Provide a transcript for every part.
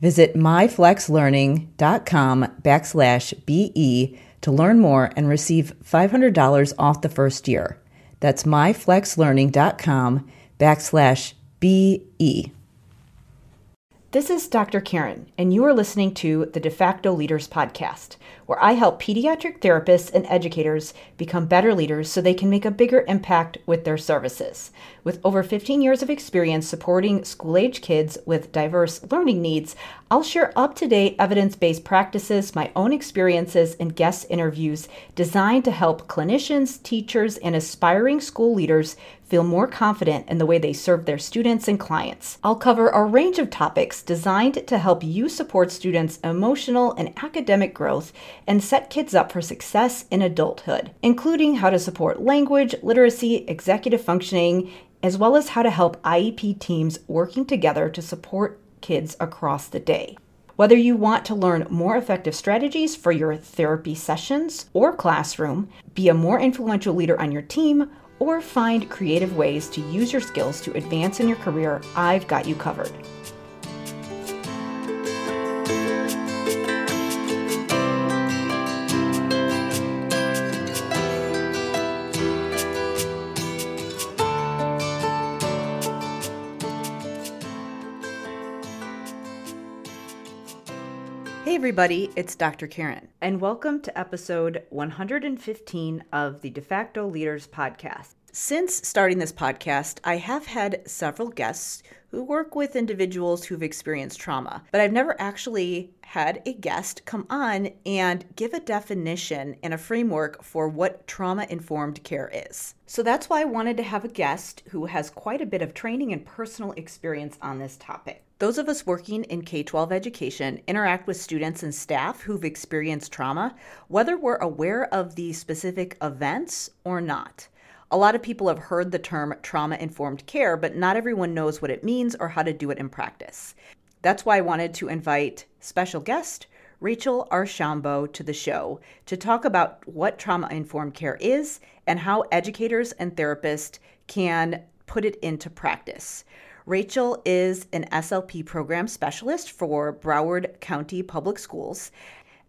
Visit myflexlearning.com backslash BE to learn more and receive $500 off the first year. That's myflexlearning.com backslash BE. This is Dr. Karen, and you are listening to the De facto Leaders Podcast, where I help pediatric therapists and educators become better leaders so they can make a bigger impact with their services. With over 15 years of experience supporting school age kids with diverse learning needs, I'll share up to date evidence based practices, my own experiences, and guest interviews designed to help clinicians, teachers, and aspiring school leaders feel more confident in the way they serve their students and clients. I'll cover a range of topics designed to help you support students' emotional and academic growth and set kids up for success in adulthood, including how to support language, literacy, executive functioning, as well as how to help IEP teams working together to support kids across the day. Whether you want to learn more effective strategies for your therapy sessions or classroom, be a more influential leader on your team, or find creative ways to use your skills to advance in your career, I've got you covered. Everybody, it's Dr. Karen, and welcome to episode 115 of the De facto Leaders Podcast. Since starting this podcast, I have had several guests who work with individuals who've experienced trauma, but I've never actually had a guest come on and give a definition and a framework for what trauma informed care is. So that's why I wanted to have a guest who has quite a bit of training and personal experience on this topic. Those of us working in K 12 education interact with students and staff who've experienced trauma, whether we're aware of the specific events or not. A lot of people have heard the term trauma informed care, but not everyone knows what it means or how to do it in practice. That's why I wanted to invite special guest Rachel Archambault to the show to talk about what trauma informed care is and how educators and therapists can put it into practice. Rachel is an SLP program specialist for Broward County Public Schools.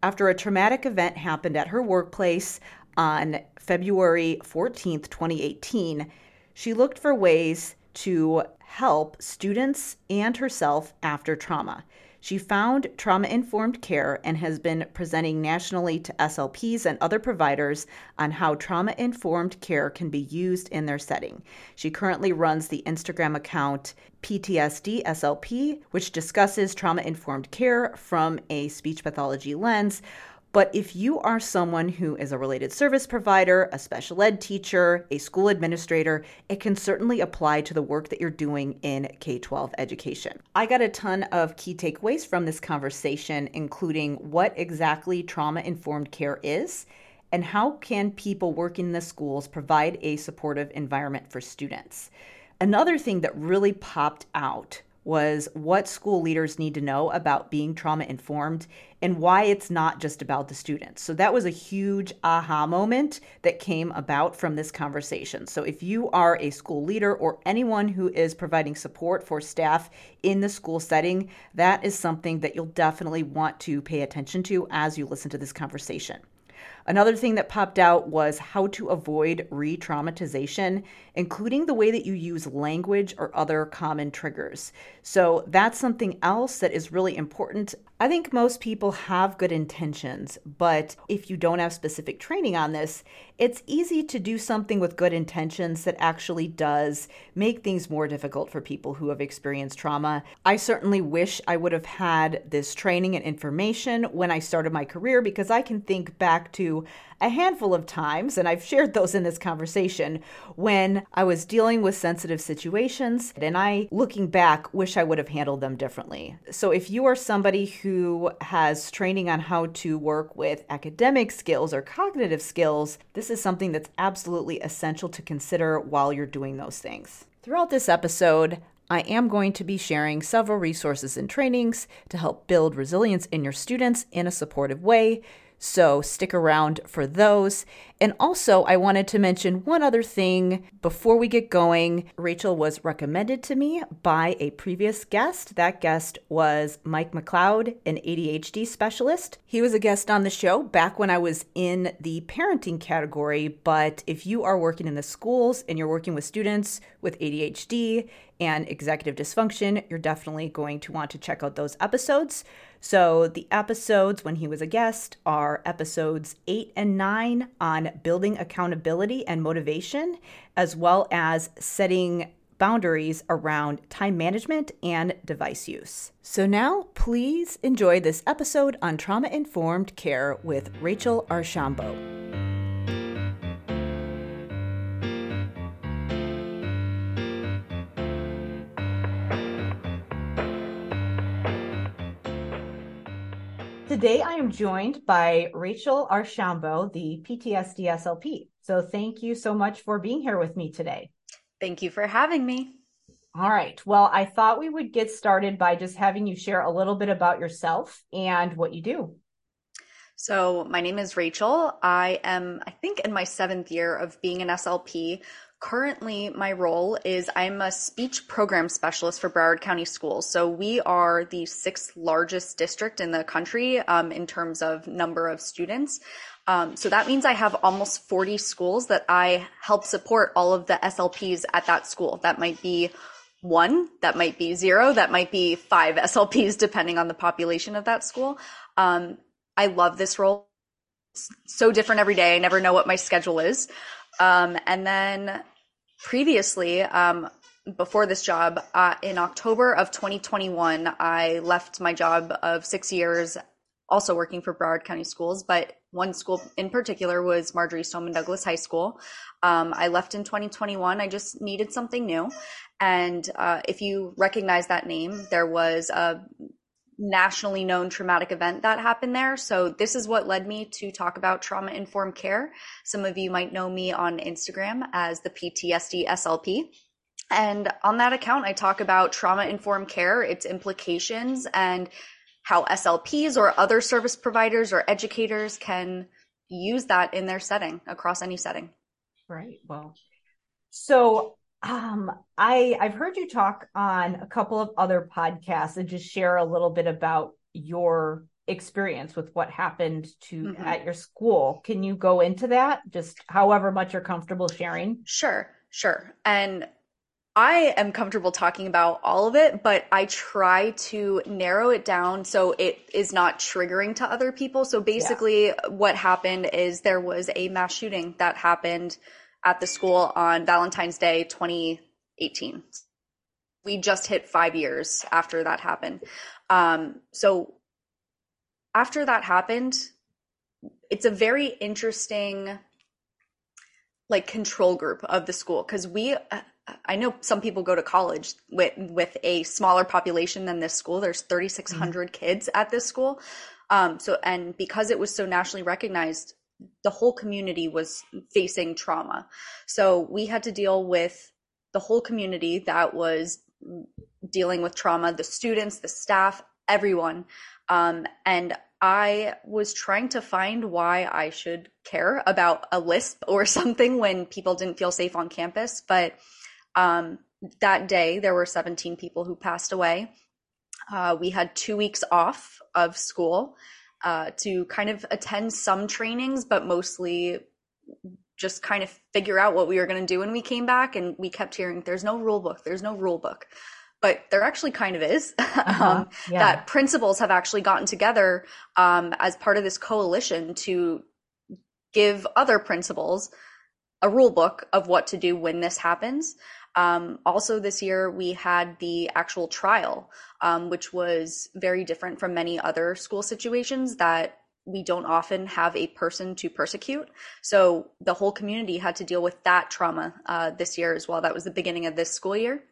After a traumatic event happened at her workplace on February 14th, 2018, she looked for ways to help students and herself after trauma. She found trauma informed care and has been presenting nationally to SLPs and other providers on how trauma informed care can be used in their setting. She currently runs the Instagram account PTSD SLP, which discusses trauma informed care from a speech pathology lens but if you are someone who is a related service provider, a special ed teacher, a school administrator, it can certainly apply to the work that you're doing in K 12 education. I got a ton of key takeaways from this conversation, including what exactly trauma informed care is and how can people working in the schools provide a supportive environment for students. Another thing that really popped out was what school leaders need to know about being trauma informed and why it's not just about the students. So that was a huge aha moment that came about from this conversation. So if you are a school leader or anyone who is providing support for staff in the school setting, that is something that you'll definitely want to pay attention to as you listen to this conversation. Another thing that popped out was how to avoid re traumatization, including the way that you use language or other common triggers. So, that's something else that is really important. I think most people have good intentions, but if you don't have specific training on this, it's easy to do something with good intentions that actually does make things more difficult for people who have experienced trauma. I certainly wish I would have had this training and information when I started my career because I can think back to a handful of times, and I've shared those in this conversation, when I was dealing with sensitive situations, and I, looking back, wish I would have handled them differently. So if you are somebody who has training on how to work with academic skills or cognitive skills, this is something that's absolutely essential to consider while you're doing those things. Throughout this episode, I am going to be sharing several resources and trainings to help build resilience in your students in a supportive way. So stick around for those. And also, I wanted to mention one other thing before we get going. Rachel was recommended to me by a previous guest. That guest was Mike McLeod, an ADHD specialist. He was a guest on the show back when I was in the parenting category. But if you are working in the schools and you're working with students with ADHD and executive dysfunction, you're definitely going to want to check out those episodes. So, the episodes when he was a guest are episodes eight and nine on building accountability and motivation, as well as setting boundaries around time management and device use. So, now please enjoy this episode on trauma informed care with Rachel Archambault. Today I am joined by Rachel Archambault, the PTSD SLP. So thank you so much for being here with me today. Thank you for having me. All right. Well, I thought we would get started by just having you share a little bit about yourself and what you do. So, my name is Rachel. I am, I think, in my seventh year of being an SLP, Currently, my role is I'm a speech program specialist for Broward County Schools. So we are the sixth largest district in the country um, in terms of number of students. Um, so that means I have almost 40 schools that I help support all of the SLPs at that school. That might be one, that might be zero, that might be five SLPs, depending on the population of that school. Um, I love this role. It's so different every day. I never know what my schedule is. Um, and then previously, um, before this job, uh, in October of 2021, I left my job of six years, also working for Broward County Schools, but one school in particular was Marjory Stoneman Douglas High School. Um, I left in 2021. I just needed something new. And uh, if you recognize that name, there was a nationally known traumatic event that happened there. So this is what led me to talk about trauma informed care. Some of you might know me on Instagram as the PTSD SLP. And on that account, I talk about trauma informed care, its implications, and how SLPs or other service providers or educators can use that in their setting across any setting. Right. Well, so um, I I've heard you talk on a couple of other podcasts and just share a little bit about your experience with what happened to mm-hmm. at your school. Can you go into that? Just however much you're comfortable sharing. Sure, sure. And I am comfortable talking about all of it, but I try to narrow it down so it is not triggering to other people. So basically, yeah. what happened is there was a mass shooting that happened at the school on Valentine's Day 2018. We just hit five years after that happened. Um, so after that happened, it's a very interesting like control group of the school because we I know some people go to college with with a smaller population than this school. There's 3,600 mm-hmm. kids at this school. Um, so and because it was so nationally recognized, the whole community was facing trauma. So we had to deal with the whole community that was dealing with trauma, the students, the staff, everyone. Um, and I was trying to find why I should care about a lisp or something when people didn't feel safe on campus. But um, that day, there were 17 people who passed away. Uh, we had two weeks off of school uh, to kind of attend some trainings, but mostly just kind of figure out what we were going to do when we came back. And we kept hearing, there's no rule book, there's no rule book but there actually kind of is uh-huh. um, yeah. that principals have actually gotten together um, as part of this coalition to give other principals a rule book of what to do when this happens um, also this year we had the actual trial um, which was very different from many other school situations that we don't often have a person to persecute. So the whole community had to deal with that trauma uh, this year as well. That was the beginning of this school year.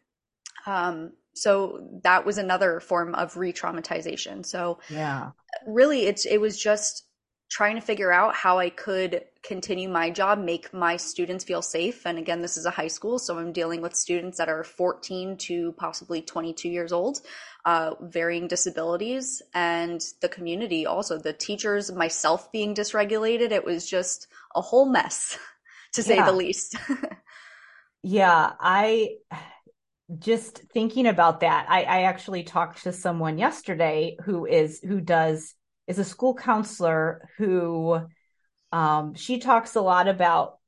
Um, so that was another form of re-traumatization. So yeah, really, it's it was just trying to figure out how I could continue my job, make my students feel safe. And again, this is a high school, so I'm dealing with students that are 14 to possibly 22 years old, uh, varying disabilities, and the community also, the teachers, myself being dysregulated. It was just a whole mess, to say yeah. the least. yeah, I just thinking about that, I, I actually talked to someone yesterday who is who does is a school counselor who um, she talks a lot about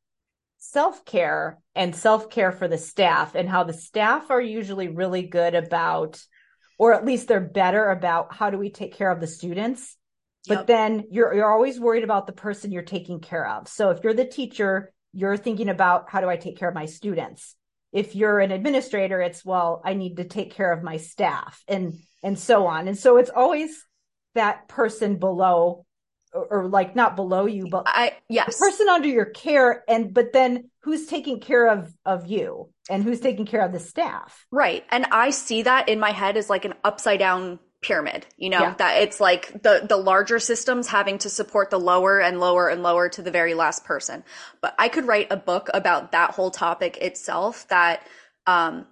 self care and self care for the staff and how the staff are usually really good about, or at least they're better about how do we take care of the students. But yep. then you're you're always worried about the person you're taking care of. So if you're the teacher, you're thinking about how do I take care of my students if you're an administrator it's well i need to take care of my staff and and so on and so it's always that person below or, or like not below you but i yes. the person under your care and but then who's taking care of of you and who's taking care of the staff? Right. And i see that in my head as like an upside down pyramid you know? Yeah. that it's like the the larger systems having to support the lower and lower and lower to the very last person. But i could write a book about that whole topic itself that um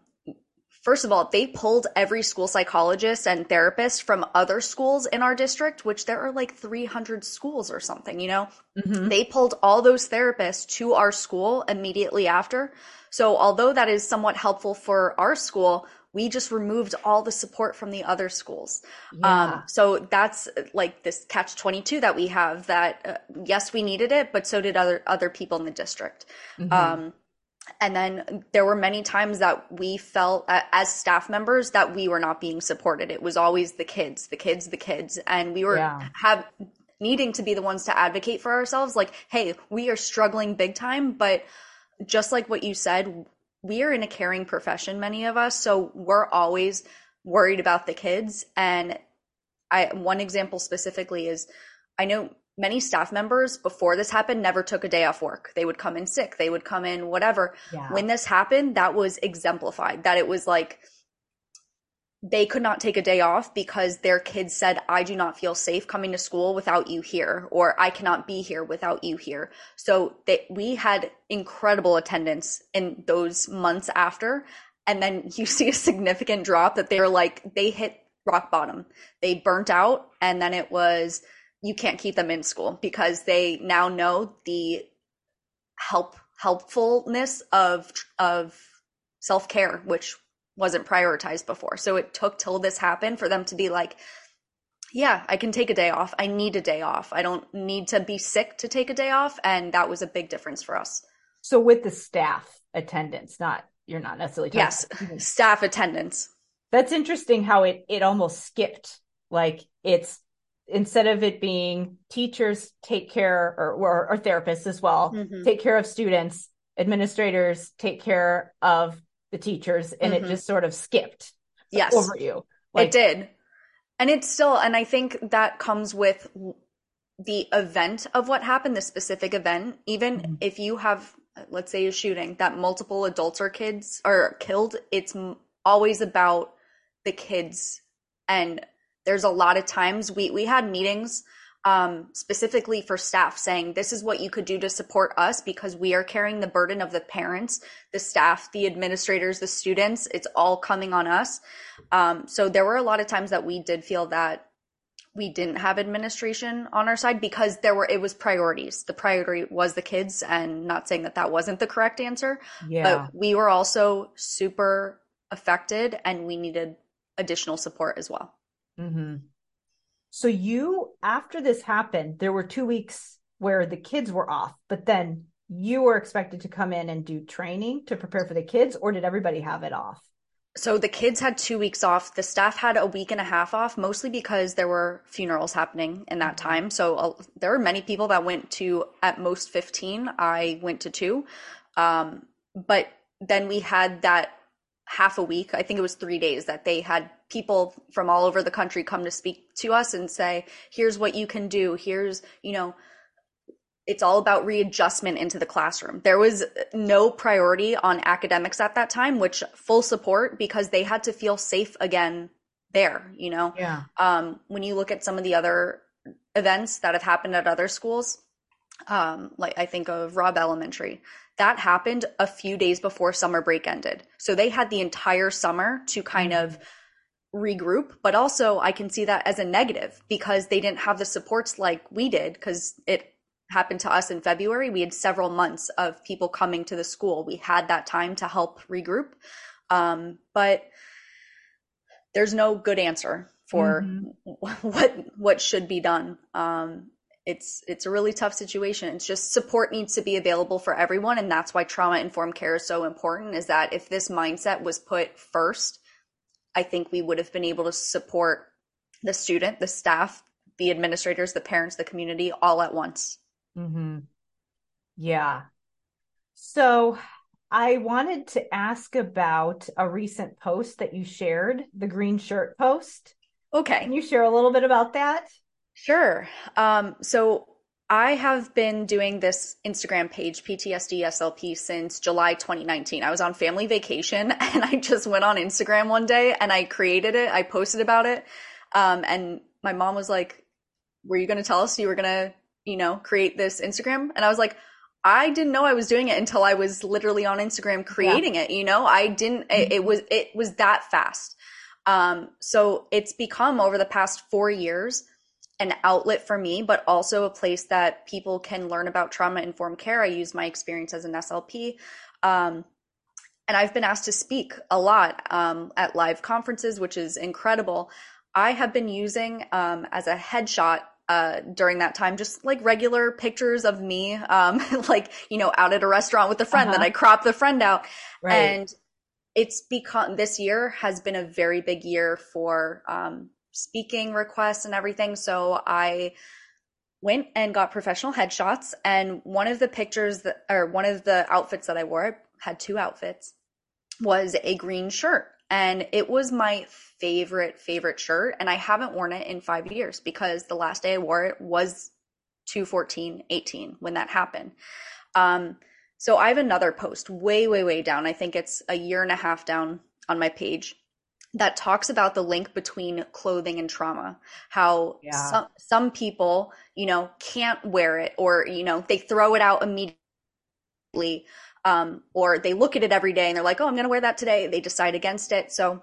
first of all they pulled every school psychologist and therapist from other schools in our district which there are like 300 schools or something you know mm-hmm. they pulled all those therapists to our school immediately after so although that is somewhat helpful for our school we just removed all the support from the other schools. Yeah. Um, so that's like this catch 22 that we have that, uh, yes, we needed it, but so did other, other people in the district. Mm-hmm. Um, and then there were many times that we felt uh, as staff members that we were not being supported. It was always the kids, the kids, the kids. And we were yeah. have needing to be the ones to advocate for ourselves. Like, Hey, we are struggling big time, but just like what you said, we are in a caring profession, many of us. So we're always worried about the kids. And I, one example specifically is I know many staff members before this happened never took a day off work. They would come in sick, they would come in whatever. Yeah. When this happened, that was exemplified, that it was like, they could not take a day off because their kids said, I do not feel safe coming to school without you here, or I cannot be here without you here. So they, we had incredible attendance in those months after. And then you see a significant drop that they were like, they hit rock bottom. They burnt out. And then it was, you can't keep them in school because they now know the help helpfulness of of self-care which wasn't prioritized before. So it took till this happened for them to be like, yeah, I can take a day off. I need a day off. I don't need to be sick to take a day off. And that was a big difference for us. So with the staff attendance, not you're not necessarily yes, staff attendance. That's interesting how it it almost skipped. Like it's instead of it being teachers take care or or, or therapists as well mm-hmm. take care of students, administrators take care of the teachers and mm-hmm. it just sort of skipped yes. over you. Like, it did. And it's still, and I think that comes with the event of what happened, the specific event. Even mm-hmm. if you have, let's say, a shooting that multiple adults or kids are killed, it's always about the kids. And there's a lot of times we we had meetings um, specifically for staff saying this is what you could do to support us because we are carrying the burden of the parents the staff the administrators the students. It's all coming on us. Um, so there were a lot of times that we did feel that we didn't have administration on our side because there were it was priorities. The priority was the kids and not saying that that wasn't the correct answer yeah. but we were also super affected and we needed additional support as well mm-hmm. so you after this happened there were two weeks where the kids were off but then you were expected to come in and do training to prepare for the kids or did everybody have it off so the kids had two weeks off. The staff had a week and a half off, mostly because there were funerals happening in that mm-hmm. time. So uh, there were many people that went to at most 15. I went to two. Um, but then we had that half a week. I think it was three days that they had people from all over the country come to speak to us and say, here's what you can do. Here's, you know, it's all about readjustment into the classroom. There was no priority on academics at that time, which full support because they had to feel safe again there, you know? Yeah. Um, when you look at some of the other events that have happened at other schools, um, like I think of Robb Elementary, that happened a few days before summer break ended. So they had the entire summer to kind of regroup, but also I can see that as a negative because they didn't have the supports like we did because it happened to us in February, we had several months of people coming to the school. We had that time to help regroup. Um, but there's no good answer for mm-hmm. what what should be done. Um, it's it's a really tough situation. It's just support needs to be available for everyone, and that's why trauma informed care is so important. Is that if this mindset was put first, I think we would have been able to support the student, the staff, the administrators, the parents, the community all at once. Mm-hmm. Yeah. So I wanted to ask about a recent post that you shared, the green shirt post. Okay. Can you share a little bit about that? Sure. Um, so I have been doing this Instagram page, PTSD SLP, since July 2019. I was on family vacation and I just went on Instagram one day and I created it. I posted about it. Um, and my mom was like, Were you going to tell us you were going to you know, create this Instagram. And I was like, I didn't know I was doing it until I was literally on Instagram creating yeah. it, you know? I didn't it, it, was it was that fast. Um so it's become over the past 4 years an outlet for me, but also a place that people can learn about trauma informed care. I use my experience as an SLP. Um and I've been asked to speak a lot um, at live conferences, which is incredible. I have been using um, as a headshot uh, during that time, just like regular pictures of me, um, like, you know, out at a restaurant with a friend uh-huh. that I crop the friend out. Right. And it's become, this year has been a very big year for, um, speaking requests and everything. So I went and got professional headshots. And one of the pictures that, or one of the outfits that I wore, I had two outfits, was a green shirt and it was my favorite favorite shirt and i haven't worn it in five years because the last day i wore it was 214 18 when that happened um, so i have another post way way way down i think it's a year and a half down on my page that talks about the link between clothing and trauma how yeah. some some people you know can't wear it or you know they throw it out immediately um, or they look at it every day and they're like, oh, I'm going to wear that today. They decide against it. So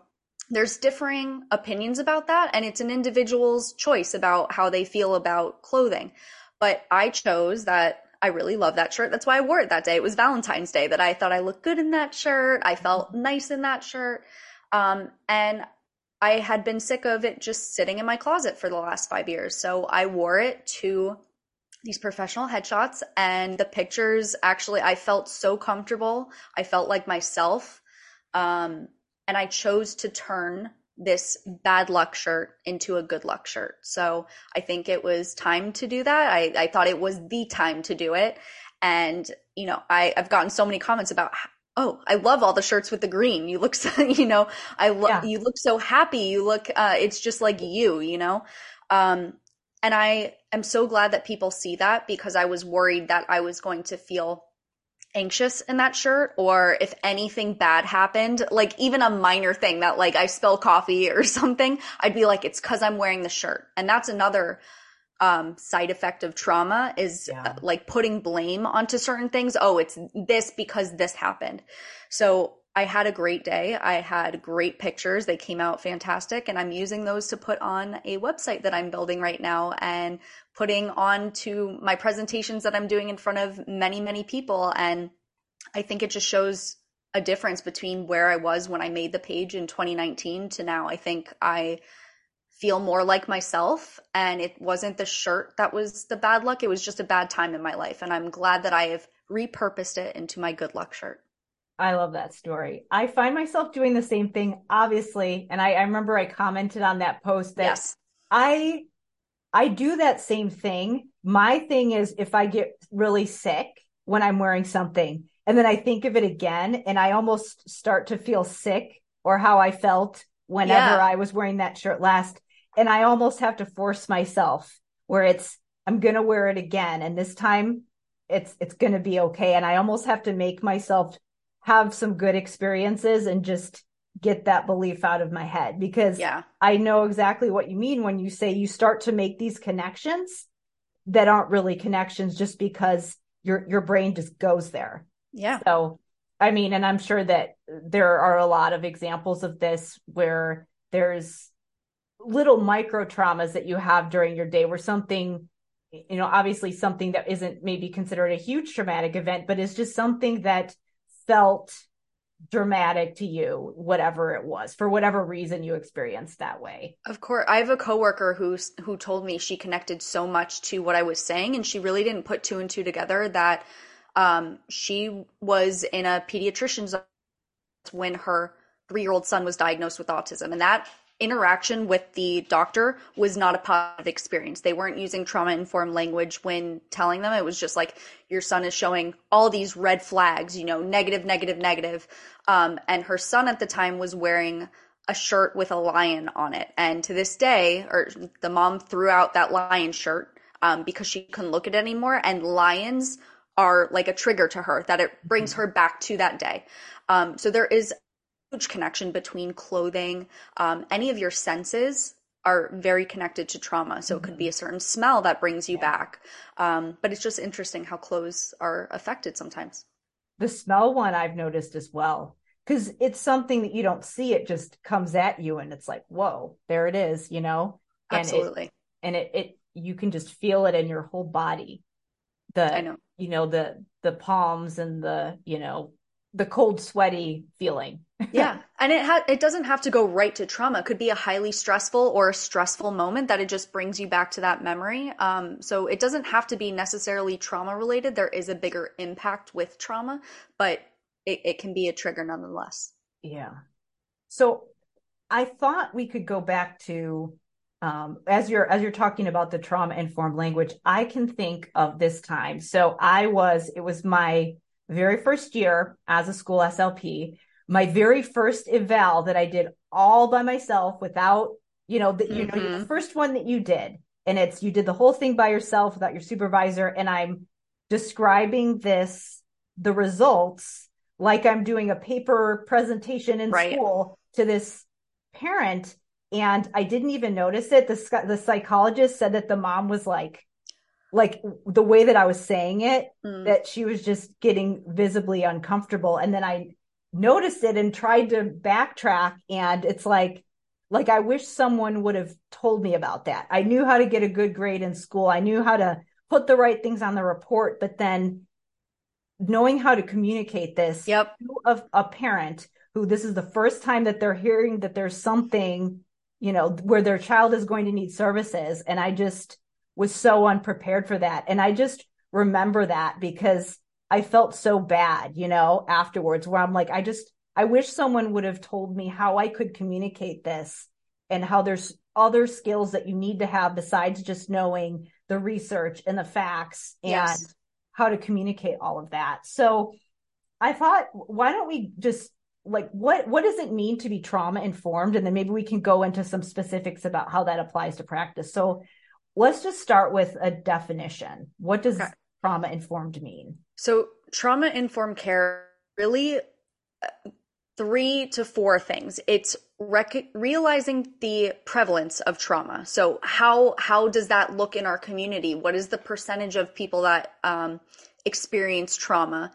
there's differing opinions about that, and it's an individual's choice about how they feel about clothing. But I chose that I really love that shirt. That's why I wore it that day. It was Valentine's Day that I thought I looked good in that shirt. I felt nice in that shirt. Um, and I had been sick of it just sitting in my closet for the last five years. So I wore it to these professional headshots and the pictures actually i felt so comfortable. I felt like myself. Um, and i chose to turn this bad luck shirt into a good luck shirt. So i think it was time to do that. I, I thought it was the time to do it. And you know I, i've gotten so many comments about oh i love all the shirts with the green you look so you know i love yeah. you look so happy you look uh, it's just like you you know um, and I am so glad that people see that because I was worried that I was going to feel anxious in that shirt or if anything bad happened, like even a minor thing that like I spill coffee or something, I'd be like, it's cause I'm wearing the shirt. And that's another um, side effect of trauma is yeah. uh, like putting blame onto certain things. Oh, it's this because this happened. So I had a great day. I had great pictures. They came out fantastic. And I'm using those to put on a website that I'm building right now and putting on to my presentations that I'm doing in front of many, many people. And I think it just shows a difference between where I was when I made the page in 2019 to now. I think I feel more like myself and it wasn't the shirt that was the bad luck. It was just a bad time in my life. And I'm glad that I have repurposed it into my good luck shirt. I love that story. I find myself doing the same thing, obviously. And I, I remember I commented on that post that yes. I I do that same thing. My thing is if I get really sick when I'm wearing something, and then I think of it again and I almost start to feel sick or how I felt whenever yeah. I was wearing that shirt last. And I almost have to force myself where it's, I'm going to wear it again. And this time it's, it's going to be okay. And I almost have to make myself have some good experiences and just get that belief out of my head because yeah. I know exactly what you mean when you say you start to make these connections that aren't really connections just because your your brain just goes there. Yeah. So, I mean, and I'm sure that there are a lot of examples of this where there's little micro traumas that you have during your day where something, you know, obviously something that isn't maybe considered a huge traumatic event, but is just something that felt dramatic to you whatever it was for whatever reason you experienced that way of course i have a coworker who's who told me she connected so much to what i was saying and she really didn't put two and two together that um, she was in a pediatrician's office when her three year old son was diagnosed with autism. And that interaction with the doctor was not a positive experience. They weren't using trauma informed language when telling them. It was just like, your son is showing all these red flags, you know, negative, negative, negative. Um, and her son at the time was wearing a shirt with a lion on it. And to this day, or the mom threw out that lion shirt um, because she couldn't look at it anymore. And lions are like a trigger to her that it brings mm-hmm. her back to that day. Um, so there is connection between clothing, um, any of your senses are very connected to trauma. So it could be a mm-hmm. certain smell that brings you yeah. back. Um, but it's just interesting how clothes are affected sometimes. The smell one I've noticed as well. Because it's something that you don't see, it just comes at you and it's like, whoa, there it is, you know? And Absolutely. It, and it, it you can just feel it in your whole body the I know. you know the the palms and the you know the cold sweaty feeling. Yeah. And it ha- it doesn't have to go right to trauma. It could be a highly stressful or a stressful moment that it just brings you back to that memory. Um, so it doesn't have to be necessarily trauma related. There is a bigger impact with trauma but it, it can be a trigger nonetheless. Yeah. So i thought we could go back to um, as you're as you're talking about the trauma informed language i can think of this time. So i was it was my very first year as a school slp my very first eval that i did all by myself without you know the, you mm-hmm. know the first one that you did and it's you did the whole thing by yourself without your supervisor and i'm describing this the results like i'm doing a paper presentation in right. school to this parent and I didn't even notice it. The the psychologist said that the mom was like, like the way that I was saying it, mm. that she was just getting visibly uncomfortable. And then I noticed it and tried to backtrack, and it's like, like I wish someone would have told me about that. I knew how to get a good grade in school. I knew how to put the right things on the report, but then knowing how to communicate this yep. of a parent who this is the first time that they're hearing that there's something you know, where their child is going to need services. And I just was so unprepared for that. And I just remember that because I felt so bad, you know, afterwards, where I'm like, I just, I wish someone would have told me how I could communicate this and how there's other skills that you need to have besides just knowing the research and the facts and yes. how to communicate all of that. So I thought, why don't we just like what what does it mean to be trauma informed and then maybe we can go into some specifics about how that applies to practice so let's just start with a definition what does okay. trauma informed mean so trauma informed care really uh, three to four things. It's rec- realizing the prevalence of trauma. So how how does that look in our community? What is the percentage of people that um, experience trauma?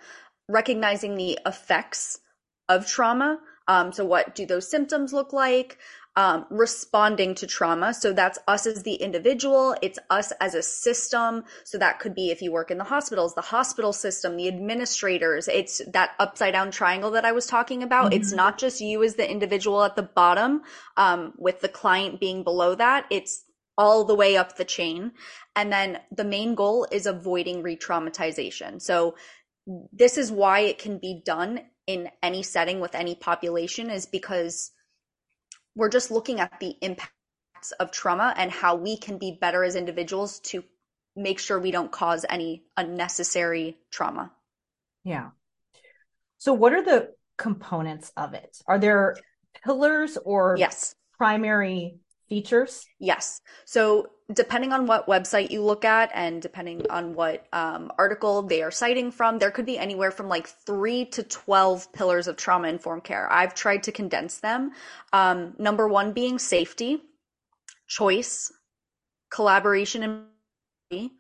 Recognizing the effects of trauma. Um, so what do those symptoms look like? Um, responding to trauma. So that's us as the individual, it's us as a system. So that could be if you work in the hospitals, the hospital system, the administrators, it's that upside down triangle that I was talking about. Mm-hmm. It's not just you as the individual at the bottom, um, with the client being below that. It's all the way up the chain. And then the main goal is avoiding re traumatization. So this is why it can be done in any setting with any population is because we're just looking at the impacts of trauma and how we can be better as individuals to make sure we don't cause any unnecessary trauma. Yeah. So what are the components of it? Are there pillars or yes, primary features? Yes. So depending on what website you look at and depending on what um, article they are citing from, there could be anywhere from like three to 12 pillars of trauma informed care. I've tried to condense them. Um, number one being safety, choice, collaboration and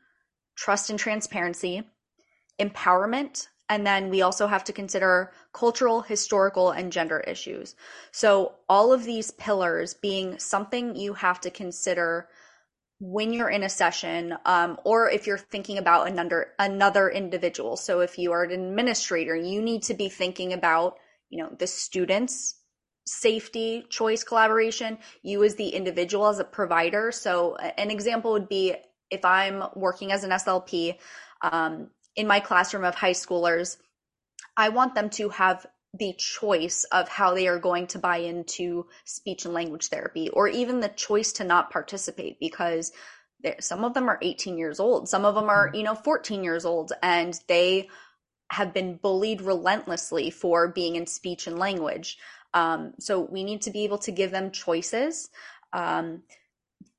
trust and transparency, empowerment, and then we also have to consider cultural, historical, and gender issues. So, all of these pillars being something you have to consider when you're in a session, um, or if you're thinking about another another individual. So, if you are an administrator, you need to be thinking about, you know, the students' safety, choice, collaboration. You as the individual, as a provider. So, an example would be if I'm working as an SLP. Um, in my classroom of high schoolers, I want them to have the choice of how they are going to buy into speech and language therapy or even the choice to not participate because some of them are 18 years old. Some of them are mm-hmm. you know 14 years old and they have been bullied relentlessly for being in speech and language. Um, so we need to be able to give them choices. Um,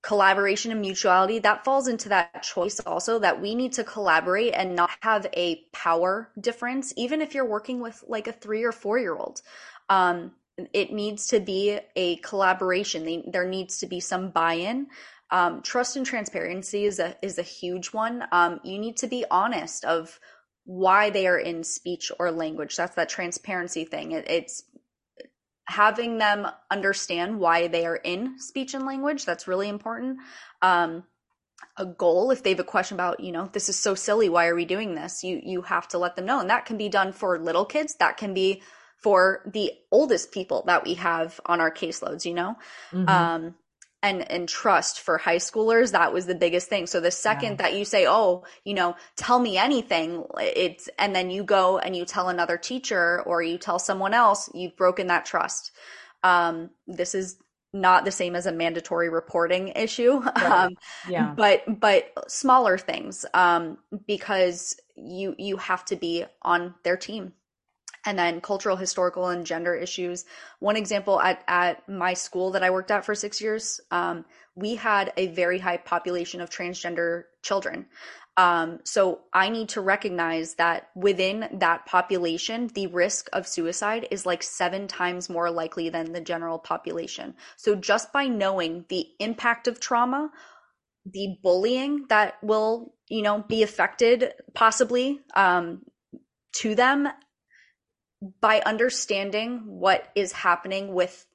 collaboration and mutuality that falls into that choice also that we need to collaborate and not have a power difference even if you're working with like a 3 or 4 year old um, it needs to be a collaboration. There needs to be some buy-in. Um, trust and transparency is a is a huge one. Um, you need to be honest of why they are in speech or language. That's that transparency thing. It, it's having them understand why they are in speech and language that's really important. Um, a goal if they have a question about you know this is so silly why are we doing this? You you have to let them know and that can be done for little kids that can be for the oldest people that we have on our caseloads you know? Mm-hmm. um, and and trust for high schoolers that was the biggest thing so the second yeah. that you say oh you know tell me anything it's and then you go and you tell another teacher or you tell someone else you've broken that trust um, this is not the same as a mandatory reporting issue right. um, yeah. but but smaller things um, because you you have to be on their team and then cultural, historical, and gender issues. One example at, at my school that I worked at for six years, um, we had a very high population of transgender children. Um, so I need to recognize that within that population, the risk of suicide is like seven times more likely than the general population. So just by knowing the impact of trauma, the bullying that will, you know, be affected possibly um, to them by understanding what is happening with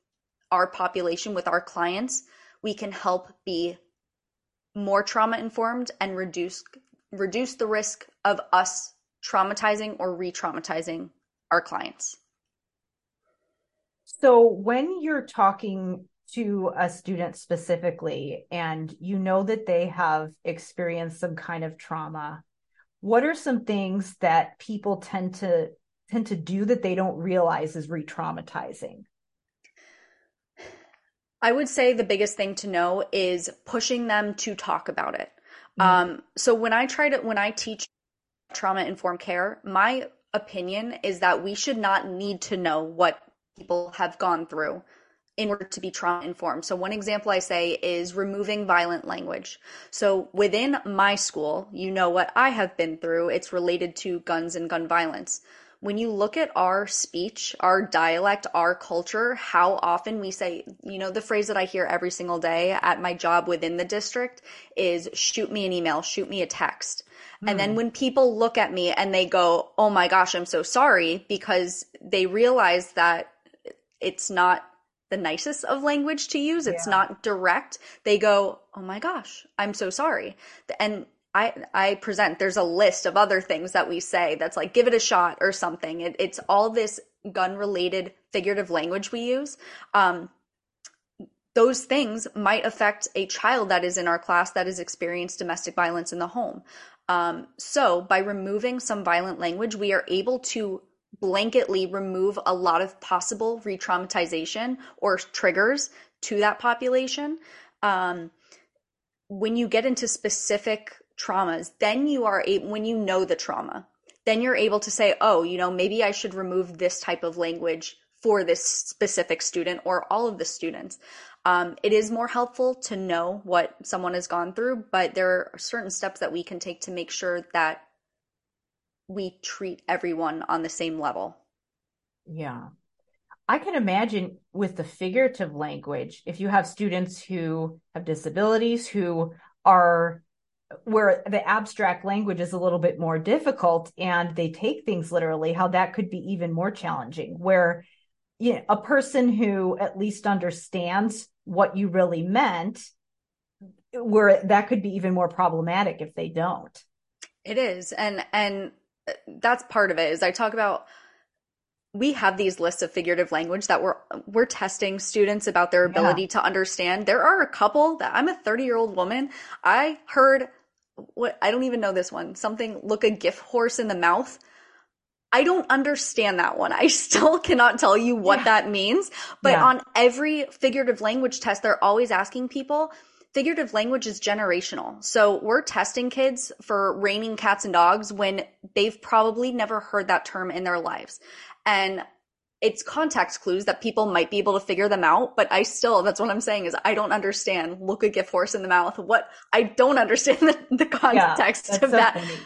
our population, with our clients, we can help be more trauma informed and reduce reduce the risk of us traumatizing or re-traumatizing our clients. So when you're talking to a student specifically and you know that they have experienced some kind of trauma, what are some things that people tend to tend to do that they don't realize is re-traumatizing? I would say the biggest thing to know is pushing them to talk about it. Mm-hmm. Um, so when I try to when I teach trauma informed care, my opinion is that we should not need to know what people have gone through in order to be trauma informed. So, one example I say is removing violent language. So, within my school, you know what I have been through, it's related to guns and gun violence. When you look at our speech, our dialect, our culture, how often we say, you know, the phrase that I hear every single day at my job within the district is shoot me an email, shoot me a text. Mm. And then hmm. when people look at me and they go, oh my gosh, I'm so sorry, because they realize that it's not the nicest of language to use. It's yeah. not direct. They go, "Oh my gosh, I'm so sorry." And I I present there's a list of other things that we say that's like give it a shot or something. It, it's all this gun related figurative language we use. Um, those things might affect a child that is in our class that has experienced domestic violence in the home. Um, so by removing some violent language, we are able to blanketly remove a lot of possible re-traumatization or triggers to that population um, when you get into specific traumas then you are able when you know the trauma then you're able to say oh you know maybe i should remove this type of language for this specific student or all of the students um, it is more helpful to know what someone has gone through but there are certain steps that we can take to make sure that we treat everyone on the same level. Yeah. I can imagine with the figurative language, if you have students who have disabilities, who are where the abstract language is a little bit more difficult and they take things literally, how that could be even more challenging. Where you know, a person who at least understands what you really meant, where that could be even more problematic if they don't. It is. And and that's part of it is I talk about we have these lists of figurative language that we're we're testing students about their ability yeah. to understand. There are a couple that I'm a 30 year old woman. I heard what I don't even know this one. Something look a gift horse in the mouth. I don't understand that one. I still cannot tell you what yeah. that means. But yeah. on every figurative language test, they're always asking people figurative language is generational. So we're testing kids for raining cats and dogs when they've probably never heard that term in their lives. And it's context clues that people might be able to figure them out, but I still, that's what I'm saying is I don't understand look a gift horse in the mouth. What I don't understand the, the context yeah, of so that. Funny.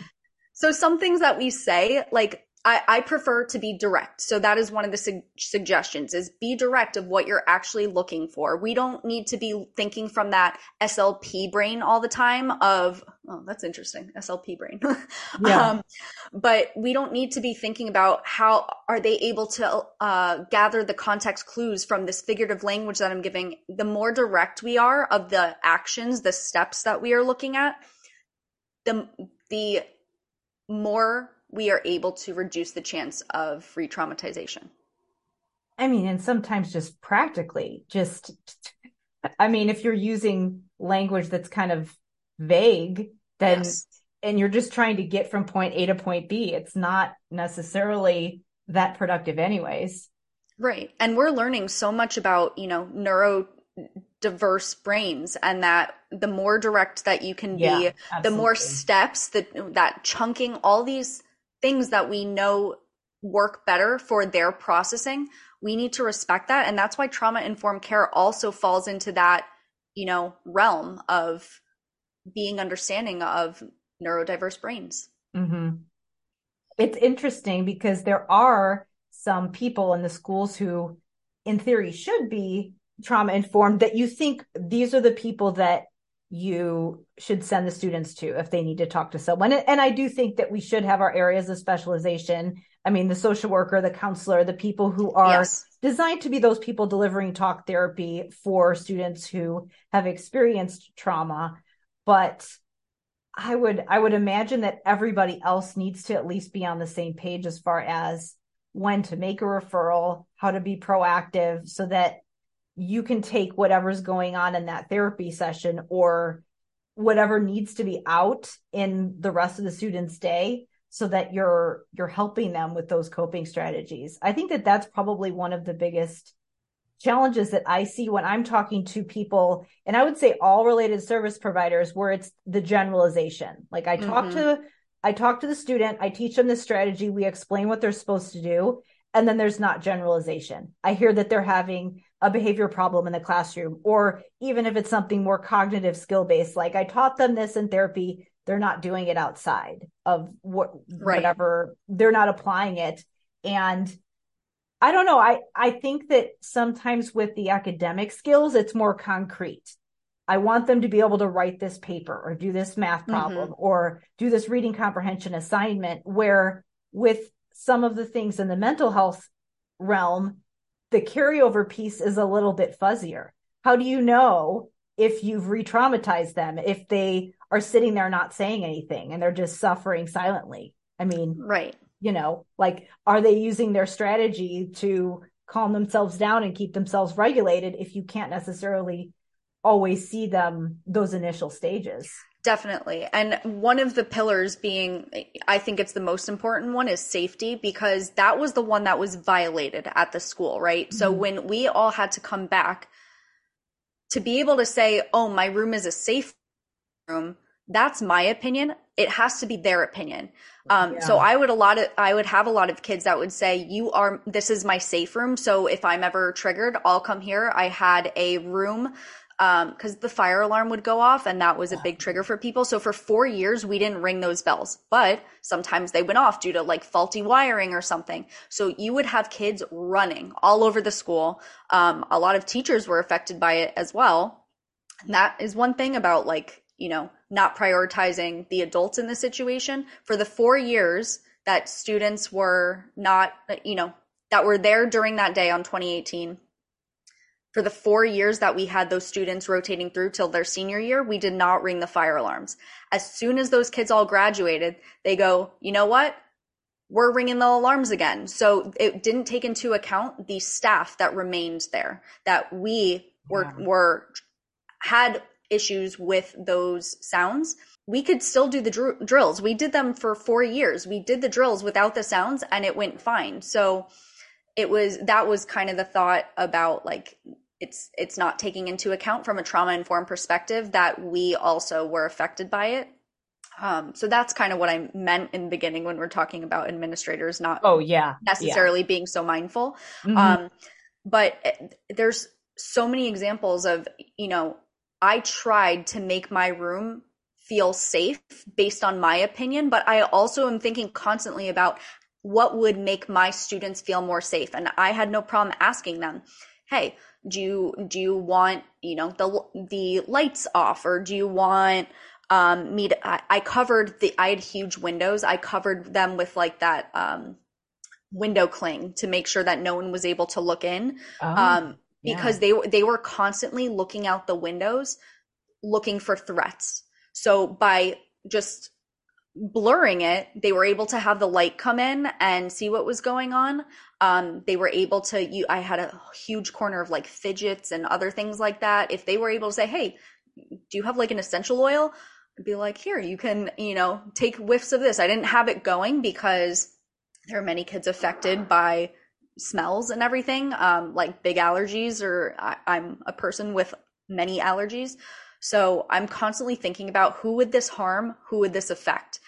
So some things that we say, like I, I, prefer to be direct. So that is one of the su- suggestions is be direct of what you're actually looking for. We don't need to be thinking from that SLP brain all the time of, oh, that's interesting. SLP brain. yeah. Um, but we don't need to be thinking about how are they able to uh, gather the context clues from this figurative language that I'm giving. The more direct we are of the actions, the steps that we are looking at, the, the more we are able to reduce the chance of re traumatization. I mean, and sometimes just practically, just, I mean, if you're using language that's kind of vague, then, yes. and you're just trying to get from point A to point B, it's not necessarily that productive, anyways. Right. And we're learning so much about, you know, neuro diverse brains and that the more direct that you can be the more steps that that chunking all these things that we know work better for their processing we need to respect that and that's why trauma informed care also falls into that you know realm of being understanding of neurodiverse brains mm-hmm. it's interesting because there are some people in the schools who in theory should be trauma informed that you think these are the people that you should send the students to if they need to talk to someone. And I do think that we should have our areas of specialization. I mean, the social worker, the counselor, the people who are yes. designed to be those people delivering talk therapy for students who have experienced trauma. But I would I would imagine that everybody else needs to at least be on the same page as far as when to make a referral, how to be proactive so that you can take whatever's going on in that therapy session or whatever needs to be out in the rest of the student's day so that you're you're helping them with those coping strategies. I think that that's probably one of the biggest challenges that I see when I'm talking to people and I would say all related service providers where it's the generalization. Like I talk mm-hmm. to I talk to the student, I teach them the strategy, we explain what they're supposed to do, and then there's not generalization. I hear that they're having a behavior problem in the classroom, or even if it's something more cognitive skill based, like I taught them this in therapy, they're not doing it outside of what right. whatever they're not applying it. And I don't know. I, I think that sometimes with the academic skills, it's more concrete. I want them to be able to write this paper or do this math mm-hmm. problem mm-hmm. or do this reading comprehension assignment where with some of the things in the mental health realm, the carryover piece is a little bit fuzzier. How do you know if you've re traumatized them, if they are sitting there not saying anything and they're just suffering silently? I mean, right. You know, like, are they using their strategy to calm themselves down and keep themselves regulated if you can't necessarily always see them those initial stages? Definitely. And one of the pillars being, I think it's the most important one is safety because that was the one that was violated at the school, right? Mm-hmm. So when we all had to come back to be able to say, oh, my room is a safe room, that's my opinion. It has to be their opinion. Um, yeah. so I would a lot of, I would have a lot of kids that would say, you are, this is my safe room. So if I'm ever triggered, I'll come here. I had a room because um, the fire alarm would go off and that was a big trigger for people. So for four years, we didn't ring those bells, but sometimes they went off due to like faulty wiring or something. So you would have kids running all over the school. Um, a lot of teachers were affected by it as well. And that is one thing about like, you know, not prioritizing the adults in the situation. For the four years that students were not, you know, that were there during that day on 2018 for the four years that we had those students rotating through till their senior year, we did not ring the fire alarms. As soon as those kids all graduated, they go, you know what? We're ringing the alarms again. So it didn't take into account the staff that remained there, that we were, yeah. were, had issues with those sounds. We could still do the dr- drills. We did them for four years. We did the drills without the sounds and it went fine. So, it was that was kind of the thought about like it's it's not taking into account from a trauma informed perspective that we also were affected by it um, so that's kind of what i meant in the beginning when we're talking about administrators not oh yeah necessarily yeah. being so mindful mm-hmm. um, but eh, there's so many examples of you know i tried to make my room feel safe based on my opinion but i also am thinking constantly about what would make my students feel more safe and i had no problem asking them hey do you do you want you know the the lights off or do you want um me to, I, I covered the i had huge windows. I covered them with like that um window cling to make sure that no one was able to look in. Oh, um because yeah. they they were constantly looking out the windows looking for threats. So by just blurring it, they were able to have the light come in and see what was going on. Um, they were able to, you, I had a huge corner of like fidgets and other things like that. If they were able to say, Hey, do you have like an essential oil? I'd be like, here, you can, you know, take whiffs of this. I didn't have it going because there are many kids affected by smells and everything, um, like big allergies, or I, I'm a person with many allergies. So I'm constantly thinking about who would this harm? Who would this affect?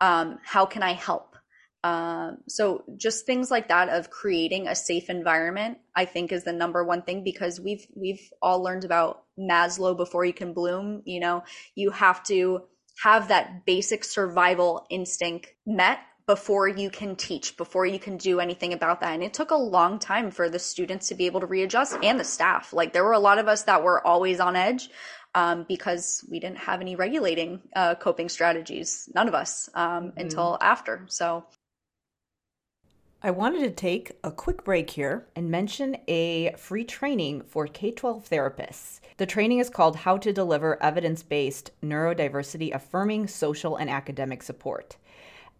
Um, how can I help? Um, so just things like that of creating a safe environment, I think is the number one thing because we've, we've all learned about Maslow before you can bloom. You know, you have to have that basic survival instinct met before you can teach, before you can do anything about that. And it took a long time for the students to be able to readjust and the staff. Like there were a lot of us that were always on edge um, because we didn't have any regulating uh, coping strategies, none of us, um, mm-hmm. until after. So I wanted to take a quick break here and mention a free training for K 12 therapists. The training is called How to Deliver Evidence Based Neurodiversity Affirming Social and Academic Support.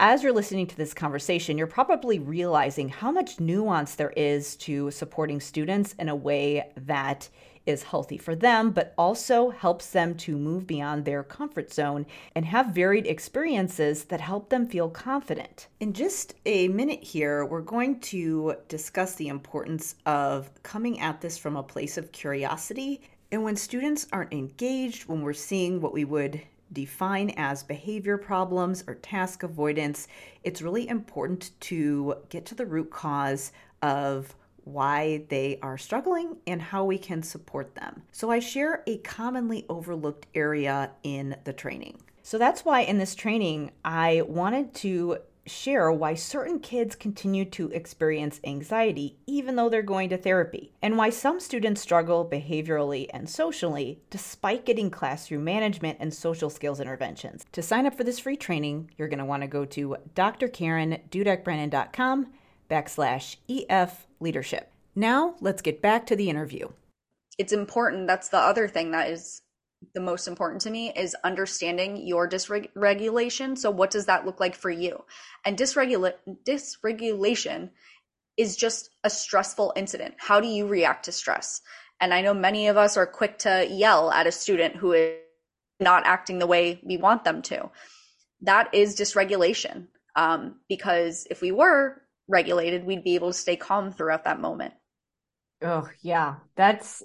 As you're listening to this conversation, you're probably realizing how much nuance there is to supporting students in a way that is healthy for them, but also helps them to move beyond their comfort zone and have varied experiences that help them feel confident. In just a minute here, we're going to discuss the importance of coming at this from a place of curiosity. And when students aren't engaged, when we're seeing what we would define as behavior problems or task avoidance, it's really important to get to the root cause of why they are struggling and how we can support them. So, I share a commonly overlooked area in the training. So, that's why in this training, I wanted to share why certain kids continue to experience anxiety even though they're going to therapy, and why some students struggle behaviorally and socially despite getting classroom management and social skills interventions. To sign up for this free training, you're going to want to go to drkarendudekbrennan.com backslash EF leadership. Now, let's get back to the interview. It's important. That's the other thing that is the most important to me is understanding your dysregulation. So, what does that look like for you? And dysregula- dysregulation is just a stressful incident. How do you react to stress? And I know many of us are quick to yell at a student who is not acting the way we want them to. That is dysregulation. Um, because if we were regulated, we'd be able to stay calm throughout that moment. Oh, yeah. That's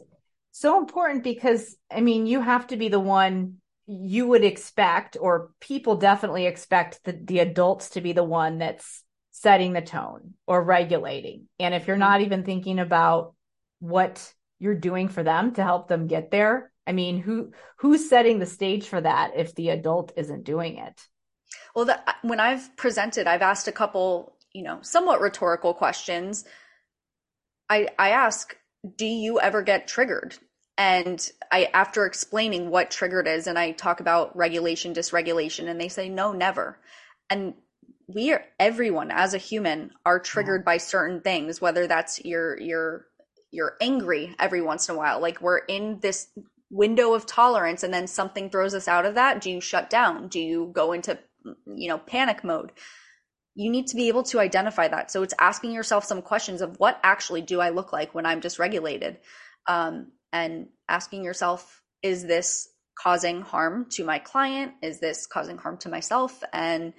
so important because I mean, you have to be the one you would expect, or people definitely expect the, the adults to be the one that's setting the tone or regulating. And if you're mm-hmm. not even thinking about what you're doing for them to help them get there, I mean, who who's setting the stage for that if the adult isn't doing it? Well, the, uh, when I've presented, I've asked a couple, you know, somewhat rhetorical questions. I I ask, do you ever get triggered? And I, after explaining what triggered is, and I talk about regulation, dysregulation, and they say, no, never. And we are, everyone as a human are triggered yeah. by certain things, whether that's you're, you're, you're angry every once in a while. Like we're in this window of tolerance and then something throws us out of that. Do you shut down? Do you go into, you know, panic mode? You need to be able to identify that. So it's asking yourself some questions of what actually do I look like when I'm dysregulated? Um, and asking yourself, is this causing harm to my client? Is this causing harm to myself? And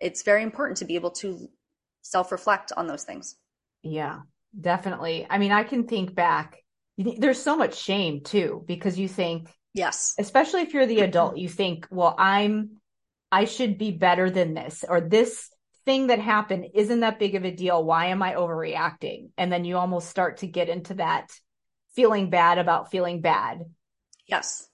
it's very important to be able to self reflect on those things. Yeah, definitely. I mean, I can think back. There's so much shame too, because you think, yes, especially if you're the adult, you think, well, I'm, I should be better than this, or this thing that happened isn't that big of a deal. Why am I overreacting? And then you almost start to get into that feeling bad about feeling bad. Yes.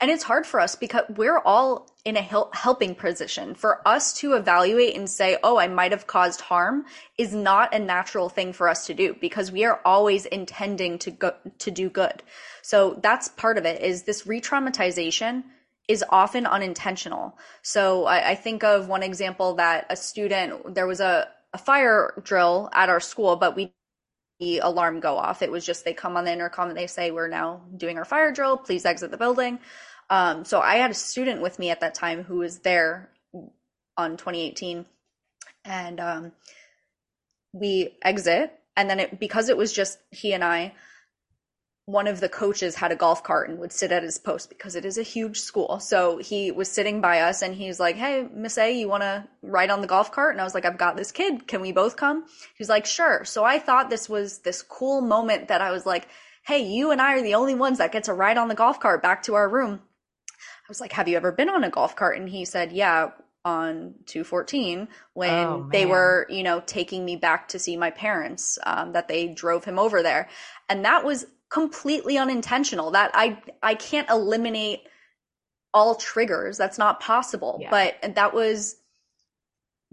And it's hard for us because we're all in a helping position. For us to evaluate and say, oh, I might have caused harm is not a natural thing for us to do because we are always intending to go, to do good. So that's part of it is this re-traumatization is often unintentional. So I, I think of one example that a student, there was a, a fire drill at our school, but we the alarm go off. It was just they come on the intercom and they say, We're now doing our fire drill. Please exit the building. Um, so I had a student with me at that time who was there on 2018. And um, we exit. And then it, because it was just he and I, one of the coaches had a golf cart and would sit at his post because it is a huge school. So he was sitting by us and he's like, Hey, Miss A, you want to ride on the golf cart? And I was like, I've got this kid. Can we both come? He's like, Sure. So I thought this was this cool moment that I was like, Hey, you and I are the only ones that get to ride on the golf cart back to our room. I was like, Have you ever been on a golf cart? And he said, Yeah, on 214 when oh, they were, you know, taking me back to see my parents, um, that they drove him over there. And that was completely unintentional that i i can't eliminate all triggers that's not possible yeah. but that was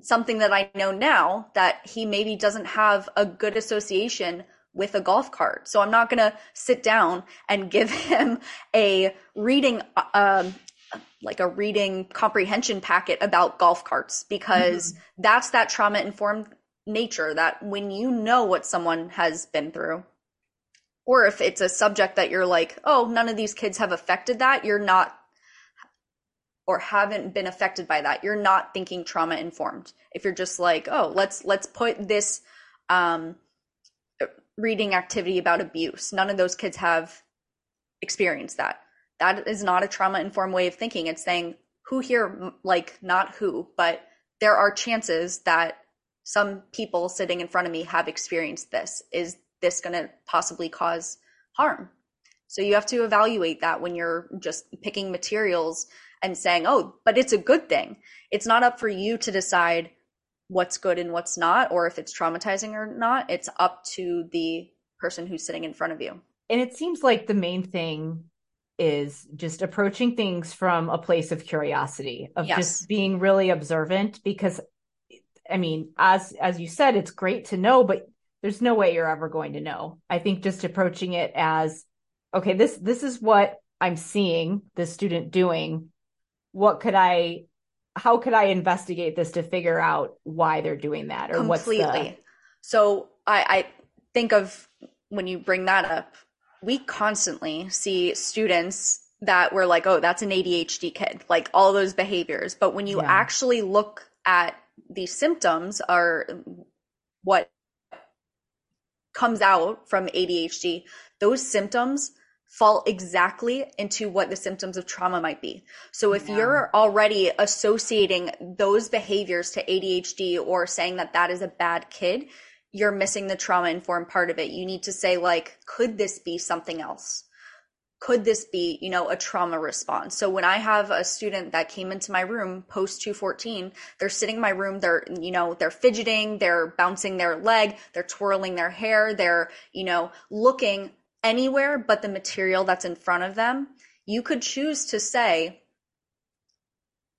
something that i know now that he maybe doesn't have a good association with a golf cart so i'm not going to sit down and give him a reading um, like a reading comprehension packet about golf carts because mm-hmm. that's that trauma informed nature that when you know what someone has been through or if it's a subject that you're like, oh, none of these kids have affected that, you're not or haven't been affected by that. You're not thinking trauma informed. If you're just like, oh, let's let's put this um, reading activity about abuse. None of those kids have experienced that. That is not a trauma informed way of thinking. It's saying who here, like not who, but there are chances that some people sitting in front of me have experienced this. Is this going to possibly cause harm? So you have to evaluate that when you're just picking materials and saying, oh, but it's a good thing. It's not up for you to decide what's good and what's not, or if it's traumatizing or not. It's up to the person who's sitting in front of you. And it seems like the main thing is just approaching things from a place of curiosity, of yes. just being really observant because I mean, as as you said, it's great to know, but there's no way you're ever going to know. I think just approaching it as okay, this this is what I'm seeing the student doing. What could I how could I investigate this to figure out why they're doing that or Completely. what's the So I, I think of when you bring that up, we constantly see students that were like, oh, that's an ADHD kid, like all those behaviors. But when you yeah. actually look at the symptoms, are what comes out from ADHD, those symptoms fall exactly into what the symptoms of trauma might be. So if yeah. you're already associating those behaviors to ADHD or saying that that is a bad kid, you're missing the trauma informed part of it. You need to say, like, could this be something else? Could this be, you know, a trauma response? So when I have a student that came into my room post 214, they're sitting in my room, they're, you know, they're fidgeting, they're bouncing their leg, they're twirling their hair, they're, you know, looking anywhere but the material that's in front of them. You could choose to say,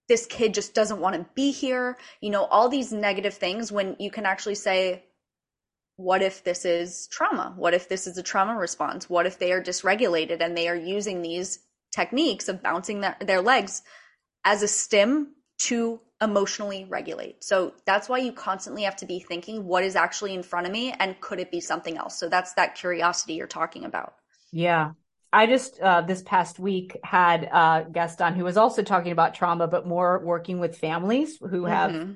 this kid just doesn't want to be here, you know, all these negative things when you can actually say, what if this is trauma? What if this is a trauma response? What if they are dysregulated and they are using these techniques of bouncing their, their legs as a stim to emotionally regulate? So that's why you constantly have to be thinking what is actually in front of me and could it be something else? So that's that curiosity you're talking about. Yeah. I just uh, this past week had a guest on who was also talking about trauma, but more working with families who have mm-hmm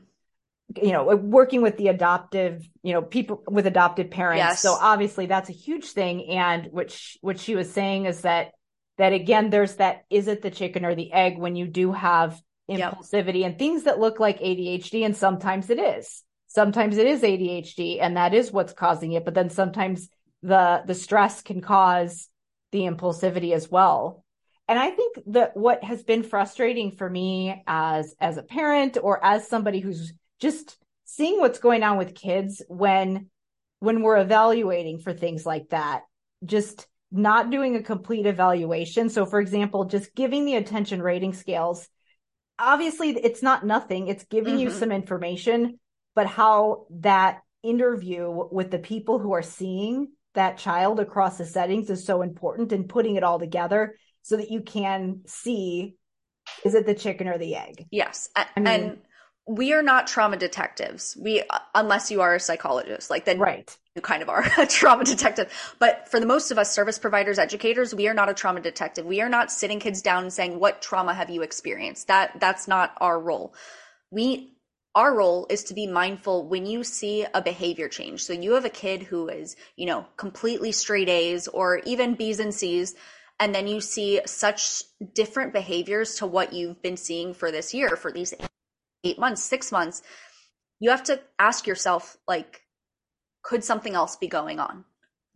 you know working with the adoptive you know people with adopted parents yes. so obviously that's a huge thing and which what she was saying is that that again there's that is it the chicken or the egg when you do have impulsivity yep. and things that look like ADHD and sometimes it is sometimes it is ADHD and that is what's causing it but then sometimes the the stress can cause the impulsivity as well and i think that what has been frustrating for me as as a parent or as somebody who's just seeing what's going on with kids when when we're evaluating for things like that just not doing a complete evaluation. So for example just giving the attention rating scales obviously it's not nothing. It's giving mm-hmm. you some information but how that interview with the people who are seeing that child across the settings is so important and putting it all together so that you can see is it the chicken or the egg? Yes. I mean, and we are not trauma detectives. We, unless you are a psychologist, like then right. you kind of are a trauma detective. But for the most of us service providers, educators, we are not a trauma detective. We are not sitting kids down and saying, what trauma have you experienced? That, that's not our role. We, our role is to be mindful when you see a behavior change. So you have a kid who is, you know, completely straight A's or even B's and C's and then you see such different behaviors to what you've been seeing for this year for these eight months, six months, you have to ask yourself, like, could something else be going on?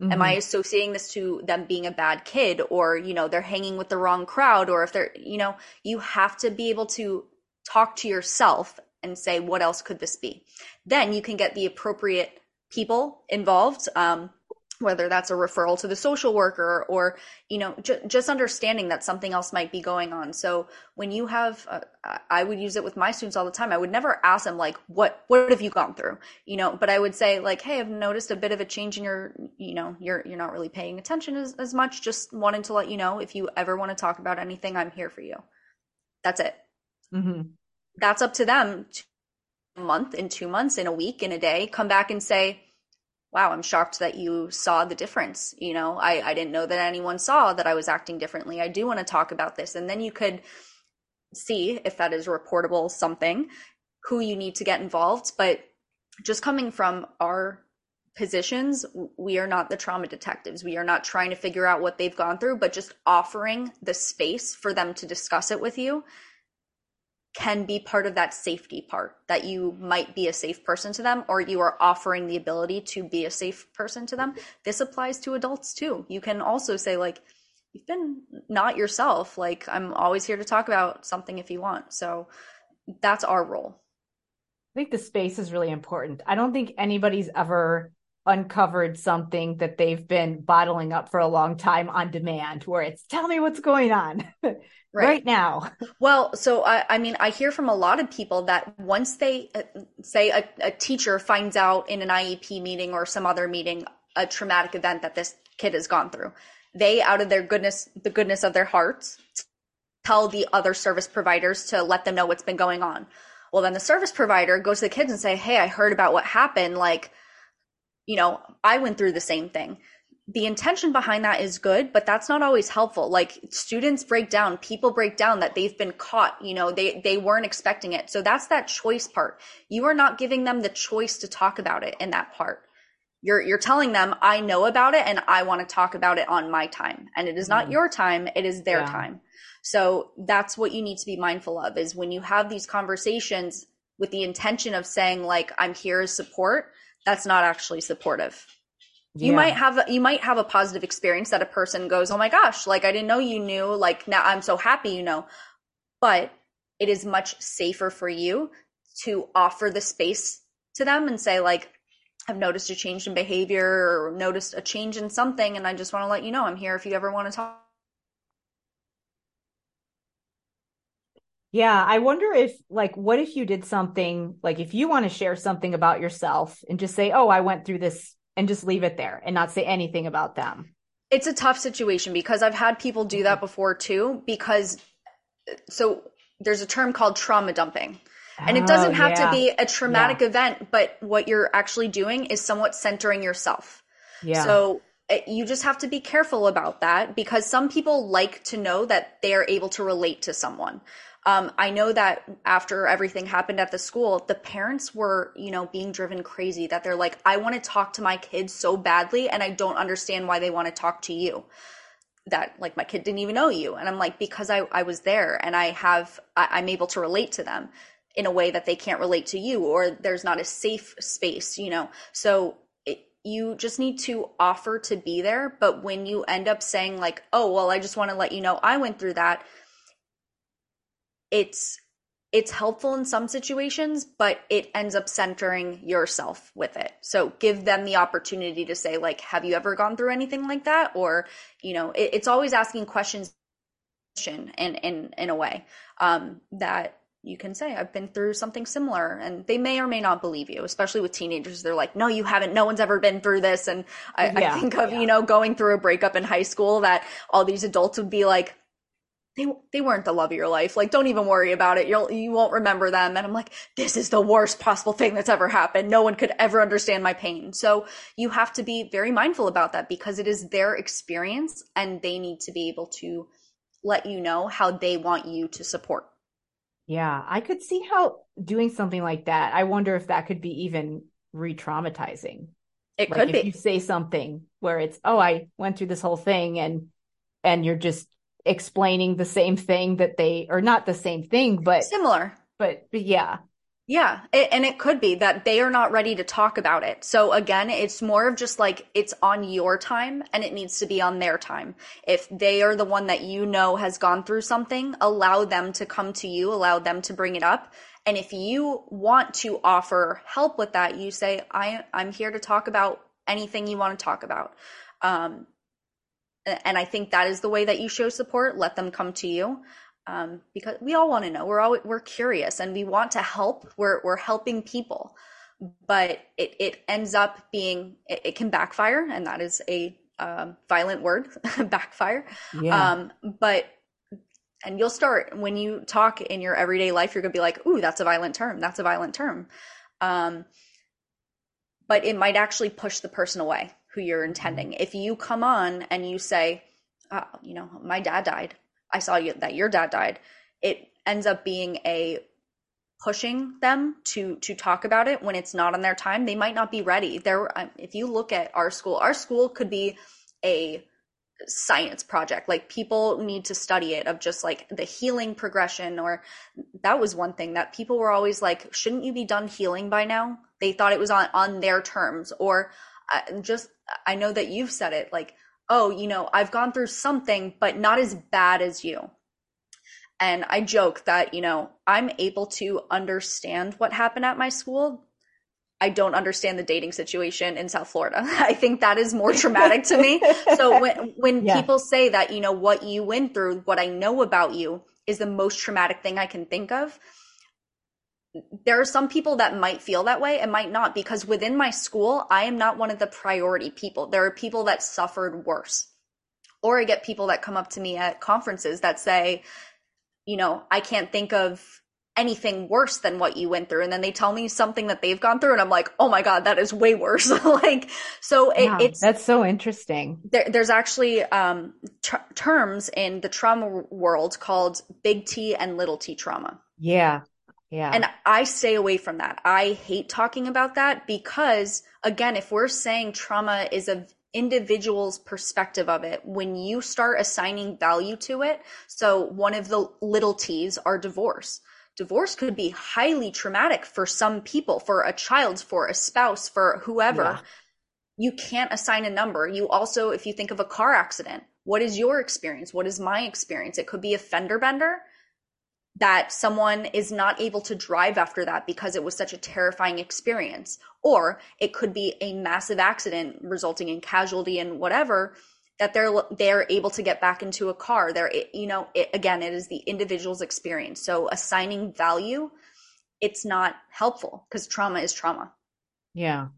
Mm-hmm. Am I mm-hmm. associating this to them being a bad kid or, you know, they're hanging with the wrong crowd or if they're, you know, you have to be able to talk to yourself and say, what else could this be? Then you can get the appropriate people involved. Um, whether that's a referral to the social worker or you know ju- just understanding that something else might be going on. So when you have uh, i would use it with my students all the time. I would never ask them like what what have you gone through? You know but i would say like hey i've noticed a bit of a change in your you know you're you're not really paying attention as, as much. Just wanting to let you know if you ever want to talk about anything i'm here for you. That's it. Mm-hmm. that's up to them a month in two months in a week in a day come back and say wow, I'm shocked that you saw the difference. You know, I, I didn't know that anyone saw that I was acting differently. I do want to talk about this. And then you could see if that is reportable something, who you need to get involved. But just coming from our positions, we are not the trauma detectives. We are not trying to figure out what they've gone through, but just offering the space for them to discuss it with you can be part of that safety part that you might be a safe person to them or you are offering the ability to be a safe person to them. This applies to adults too. You can also say like you've been not yourself. Like i'm always here to talk about something if you want. So that's our role. I think the space is really important. I don't think anybody's ever uncovered something that they've been bottling up for a long time on demand where it's tell me what's going on. Right, right now. Well so I, I, mean i hear from a lot of people that once they uh, say a, a teacher finds out in an iep meeting or some other meeting a traumatic event that this kid has gone through they out of their goodness the goodness of their hearts tell the other service providers to let them know what's been going on. Well then the service provider goes to the kids and say hey i heard about what happened like you know, I went through the same thing. The intention behind that is good, but that's not always helpful. Like students break down, people break down that they've been caught, you know, they they weren't expecting it. So that's that choice part. You are not giving them the choice to talk about it in that part. You're you're telling them I know about it and I want to talk about it on my time. And it is not mm. your time, it is their yeah. time. So that's what you need to be mindful of is when you have these conversations with the intention of saying like I'm here as support, that's not actually supportive. Yeah. You might have you might have a positive experience that a person goes, "Oh my gosh, like I didn't know you knew, like now I'm so happy you know." But it is much safer for you to offer the space to them and say like I've noticed a change in behavior or noticed a change in something and I just want to let you know I'm here if you ever want to talk. Yeah, I wonder if like what if you did something like if you want to share something about yourself and just say, "Oh, I went through this," and just leave it there and not say anything about them. It's a tough situation because I've had people do that before too because so there's a term called trauma dumping. And it doesn't oh, have yeah. to be a traumatic yeah. event, but what you're actually doing is somewhat centering yourself. Yeah. So eh, you just have to be careful about that because some people like to know that they are able to relate to someone. Um, I know that after everything happened at the school, the parents were, you know, being driven crazy that they're like, I want to talk to my kids so badly, and I don't understand why they want to talk to you. That like my kid didn't even know you. And I'm like, because I, I was there and I have, I, I'm able to relate to them in a way that they can't relate to you, or there's not a safe space, you know? So you just need to offer to be there. But when you end up saying, like, oh, well, I just want to let you know I went through that, it's it's helpful in some situations, but it ends up centering yourself with it. So give them the opportunity to say, like, have you ever gone through anything like that? Or, you know, it, it's always asking questions in in in a way um, that you can say i've been through something similar and they may or may not believe you especially with teenagers they're like no you haven't no one's ever been through this and i, yeah, I think of yeah. you know going through a breakup in high school that all these adults would be like they they weren't the love of your life. Like, don't even worry about it. You'll you won't remember them. And I'm like, this is the worst possible thing that's ever happened. No one could ever understand my pain. So you have to be very mindful about that because it is their experience and they need to be able to let you know how they want you to support. Yeah, I could see how doing something like that. I wonder if that could be even re-traumatizing. It like could if be. You say something where it's, "Oh, I went through this whole thing," and and you're just explaining the same thing that they or not the same thing but similar. But, but yeah. Yeah. It, and it could be that they are not ready to talk about it. So again it's more of just like it's on your time and it needs to be on their time. If they are the one that you know has gone through something allow them to come to you allow them to bring it up. And if you want to offer help with that you say i i'm here to talk about anything you want to talk about. Um, and I think that is the way that you show support. Let them come to you. Um, because we all want to know. We're all we're curious and we want to help. We're we're helping people, but it it ends up being it, it can backfire, and that is a um, violent word, backfire. Yeah. Um, but and you'll start when you talk in your everyday life, you're gonna be like, "Ooh, that's a violent term. That's a violent term." Um, but it might actually push the person away who you're intending. If you come on and you say, oh, you know, my dad died. I saw you that your dad died. It ends up being a pushing them to to talk about it when it's not on their time. They might not be ready. There um, if you look at our school, our school could be a science project like people need to study it of just like the healing progression or that was one thing that people were always like shouldn't you be done healing by now they thought it was on on their terms or uh, just I know that you've said it like, oh, you know, I've gone through something, but not as bad as you. And I joke that, you know, I'm able to understand what happened at my school. I don't understand the dating situation in South Florida. I think that is more traumatic to me. So when when yeah. people say that, you know, what you went through, what I know about you is the most traumatic thing I can think of. There are some people that might feel that way and might not because within my school, I am not one of the priority people. There are people that suffered worse. Or I get people that come up to me at conferences that say, you know, I can't think of anything worse than what you went through. And then they tell me something that they've gone through, and I'm like, oh my God, that is way worse. like, so it, yeah, it's that's so interesting. There, there's actually um, t- terms in the trauma world called big T and little t trauma. Yeah. Yeah. And I stay away from that. I hate talking about that because, again, if we're saying trauma is a individual's perspective of it when you start assigning value to it. So one of the little T's are divorce. Divorce could be highly traumatic for some people, for a child, for a spouse, for whoever. Yeah. You can't assign a number. You also, if you think of a car accident, what is your experience? What is my experience? It could be a fender bender that someone is not able to drive after that because it was such a terrifying experience. Or it could be a massive accident resulting in casualty and whatever that they're they're able to get back into a car. They're you know it, again it is the individual's experience. So assigning value it's not helpful because trauma is trauma. Yeah.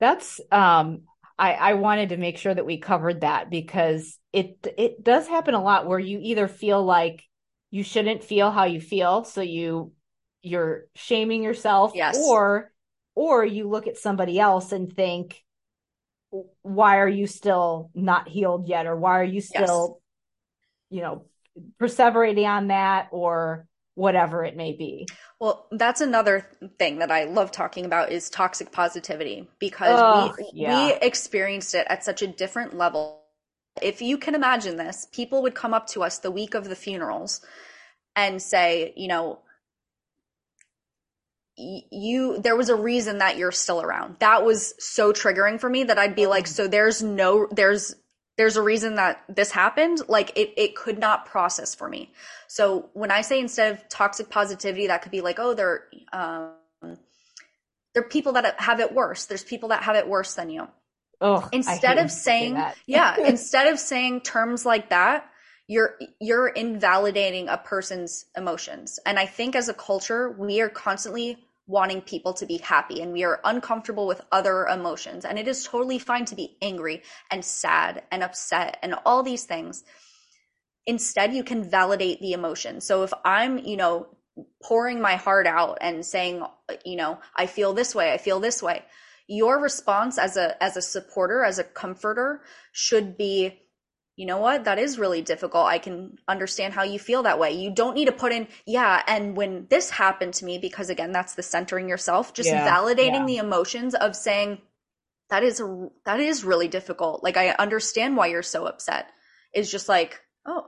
That's um I, I wanted to make sure that we covered that because it it does happen a lot where you either feel like you shouldn't feel how you feel so you you're shaming yourself yes. or or you look at somebody else and think why are you still not healed yet or why are you still yes. you know perseverating on that or whatever it may be well that's another thing that i love talking about is toxic positivity because we yeah. we experienced it at such a different level if you can imagine this, people would come up to us the week of the funerals and say, you know, you there was a reason that you're still around. That was so triggering for me that I'd be like, so there's no there's there's a reason that this happened? Like it, it could not process for me. So when i say instead of toxic positivity that could be like oh there um they're people that have it worse. There's people that have it worse than you Oh, instead of saying, say yeah, instead of saying terms like that, you're you're invalidating a person's emotions. And I think as a culture, we are constantly wanting people to be happy and we are uncomfortable with other emotions. And it is totally fine to be angry and sad and upset and all these things. Instead, you can validate the emotion. So if I'm, you know, pouring my heart out and saying, you know, I feel this way, I feel this way your response as a as a supporter as a comforter should be you know what? That is really difficult. I can understand how you feel that way. You don't need to put in yeah and when this happened to me because again that's the centering yourself just yeah, validating yeah. the emotions of saying that is that is really difficult. Like i understand why you're so upset. Is just like oh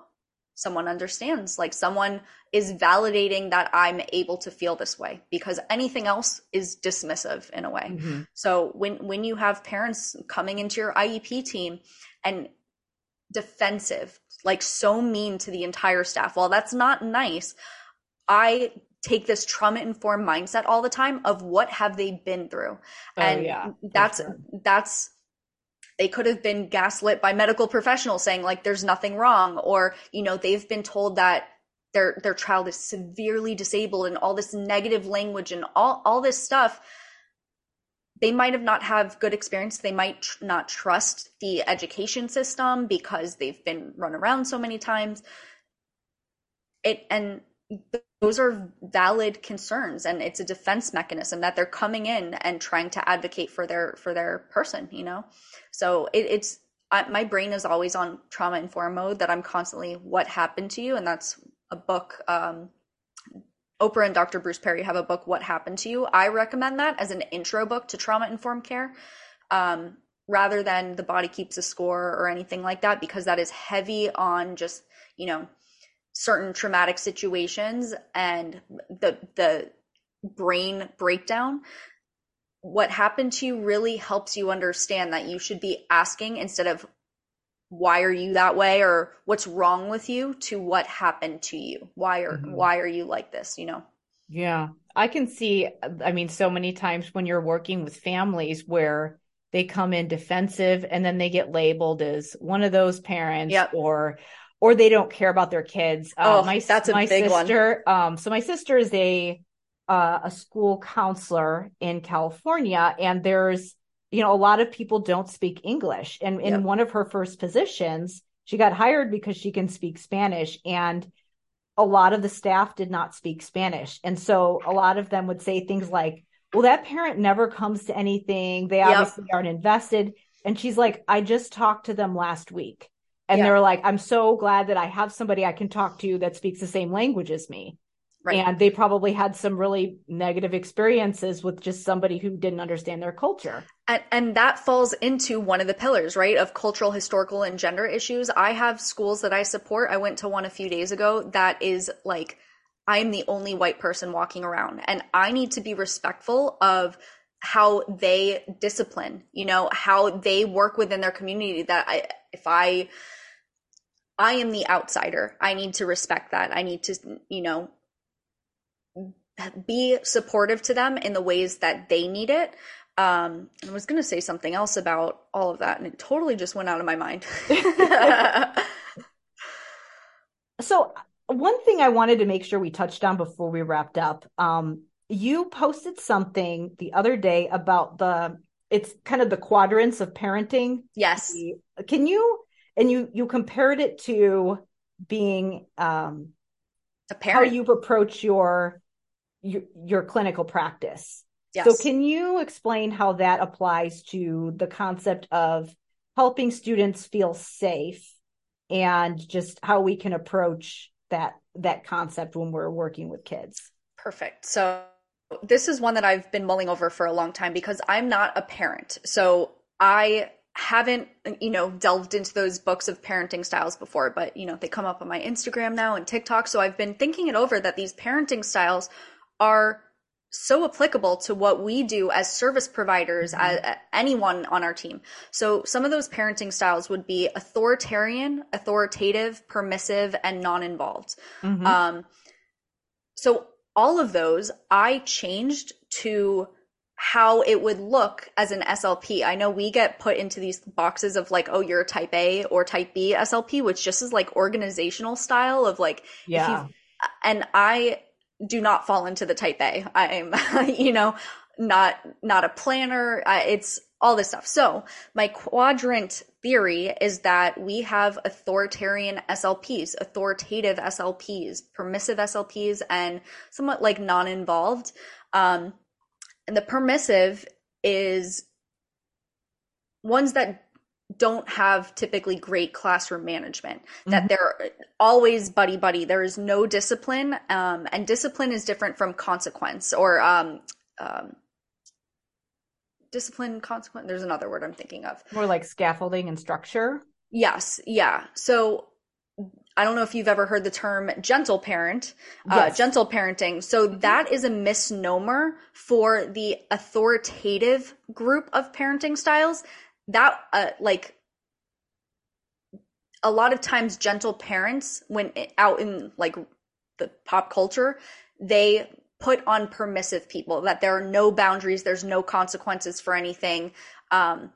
someone understands like someone is validating that i'm able to feel this way because anything else is dismissive in a way mm-hmm. so when when you have parents coming into your iep team and defensive like so mean to the entire staff well that's not nice i take this trauma informed mindset all the time of what have they been through oh, and yeah, that's sure. that's they could have been gaslit by medical professionals saying like there's nothing wrong or you know they've been told that their their child is severely disabled and all this negative language and all all this stuff. They might have not have good experience. They might tr- not trust the education system because they've been run around so many times. It and those are valid concerns and it's a defense mechanism that they're coming in and trying to advocate for their for their person you know? So it, it's I, my brain is always on trauma informed mode that i'm constantly what happened to you? And that's a book um, oprah and dr bruce perry have a book what happened to you. I recommend that as an intro book to trauma informed care um, rather than the body keeps a score or anything like that because that is heavy on just you know certain traumatic situations and the the brain breakdown what happened to you really helps you understand that you should be asking instead of why are you that way? or what's wrong with you? to what happened to you? Why are mm-hmm. why are you like this? you know? Yeah. I can see i mean so many times when you're working with families where they come in defensive and then they get labeled as one of those parents yep. or or they don't care about their kids uh, oh my that's a my big sister one. um so my sister is a uh, a school counselor in california and there's you know, a lot of people don't speak English. And in yep. one of her first positions, she got hired because she can speak Spanish. And a lot of the staff did not speak Spanish. And so a lot of them would say things like, well, that parent never comes to anything. They obviously yep. aren't invested. And she's like, I just talked to them last week. And yep. they're like, I'm so glad that I have somebody I can talk to that speaks the same language as me. Right. And they probably had some really negative experiences with just somebody who didn't understand their culture. And, and, that falls into one of the pillars, right, of cultural, historical, and gender issues. I have schools that I support. I went to one a few days ago that is like, I am the only white person walking around, and I need to be respectful of how they discipline, you know, how they work within their community. That I, if I, I am the outsider, I need to respect that. I need to, you know, be supportive to them in the ways that they need it. Um, I was going to say something else about all of that, and it totally just went out of my mind. so, one thing I wanted to make sure we touched on before we wrapped up, um, you posted something the other day about the it's kind of the quadrants of parenting. Yes. Can you and you you compared it to being um a parent. how you approach your your, your clinical practice. Yes. So can you explain how that applies to the concept of helping students feel safe and just how we can approach that that concept when we're working with kids? Perfect. So this is one that I've been mulling over for a long time because I'm not a parent. So I haven't you know delved into those books of parenting styles before but you know they come up on my Instagram now and TikTok so I've been thinking it over that these parenting styles are so applicable to what we do as service providers mm-hmm. as, anyone on our team so some of those parenting styles would be authoritarian authoritative permissive and non-involved mm-hmm. um, so all of those i changed to how it would look as an slp i know we get put into these boxes of like oh you're a type a or type b slp which just is like organizational style of like yeah and i do not fall into the type A. I'm, you know, not not a planner. it's all this stuff. So my quadrant theory is that we have authoritarian SLPs, authoritative SLPs, permissive SLPs, and somewhat like non-involved. Um, and the permissive is ones that don't have typically great classroom management that mm-hmm. they're always buddy buddy there is no discipline um, and discipline is different from consequence or um, um, discipline consequence there's another word i'm thinking of more like scaffolding and structure yes yeah so I don't know if you've ever heard the term gentle parent, uh, yes. uh, gentle parenting. So mm-hmm. that is a misnomer for the authoritative group of parenting styles that uh, like a lot of times gentle parents when out in like the pop culture they put on permissive people that there are no boundaries there's no consequences for anything um,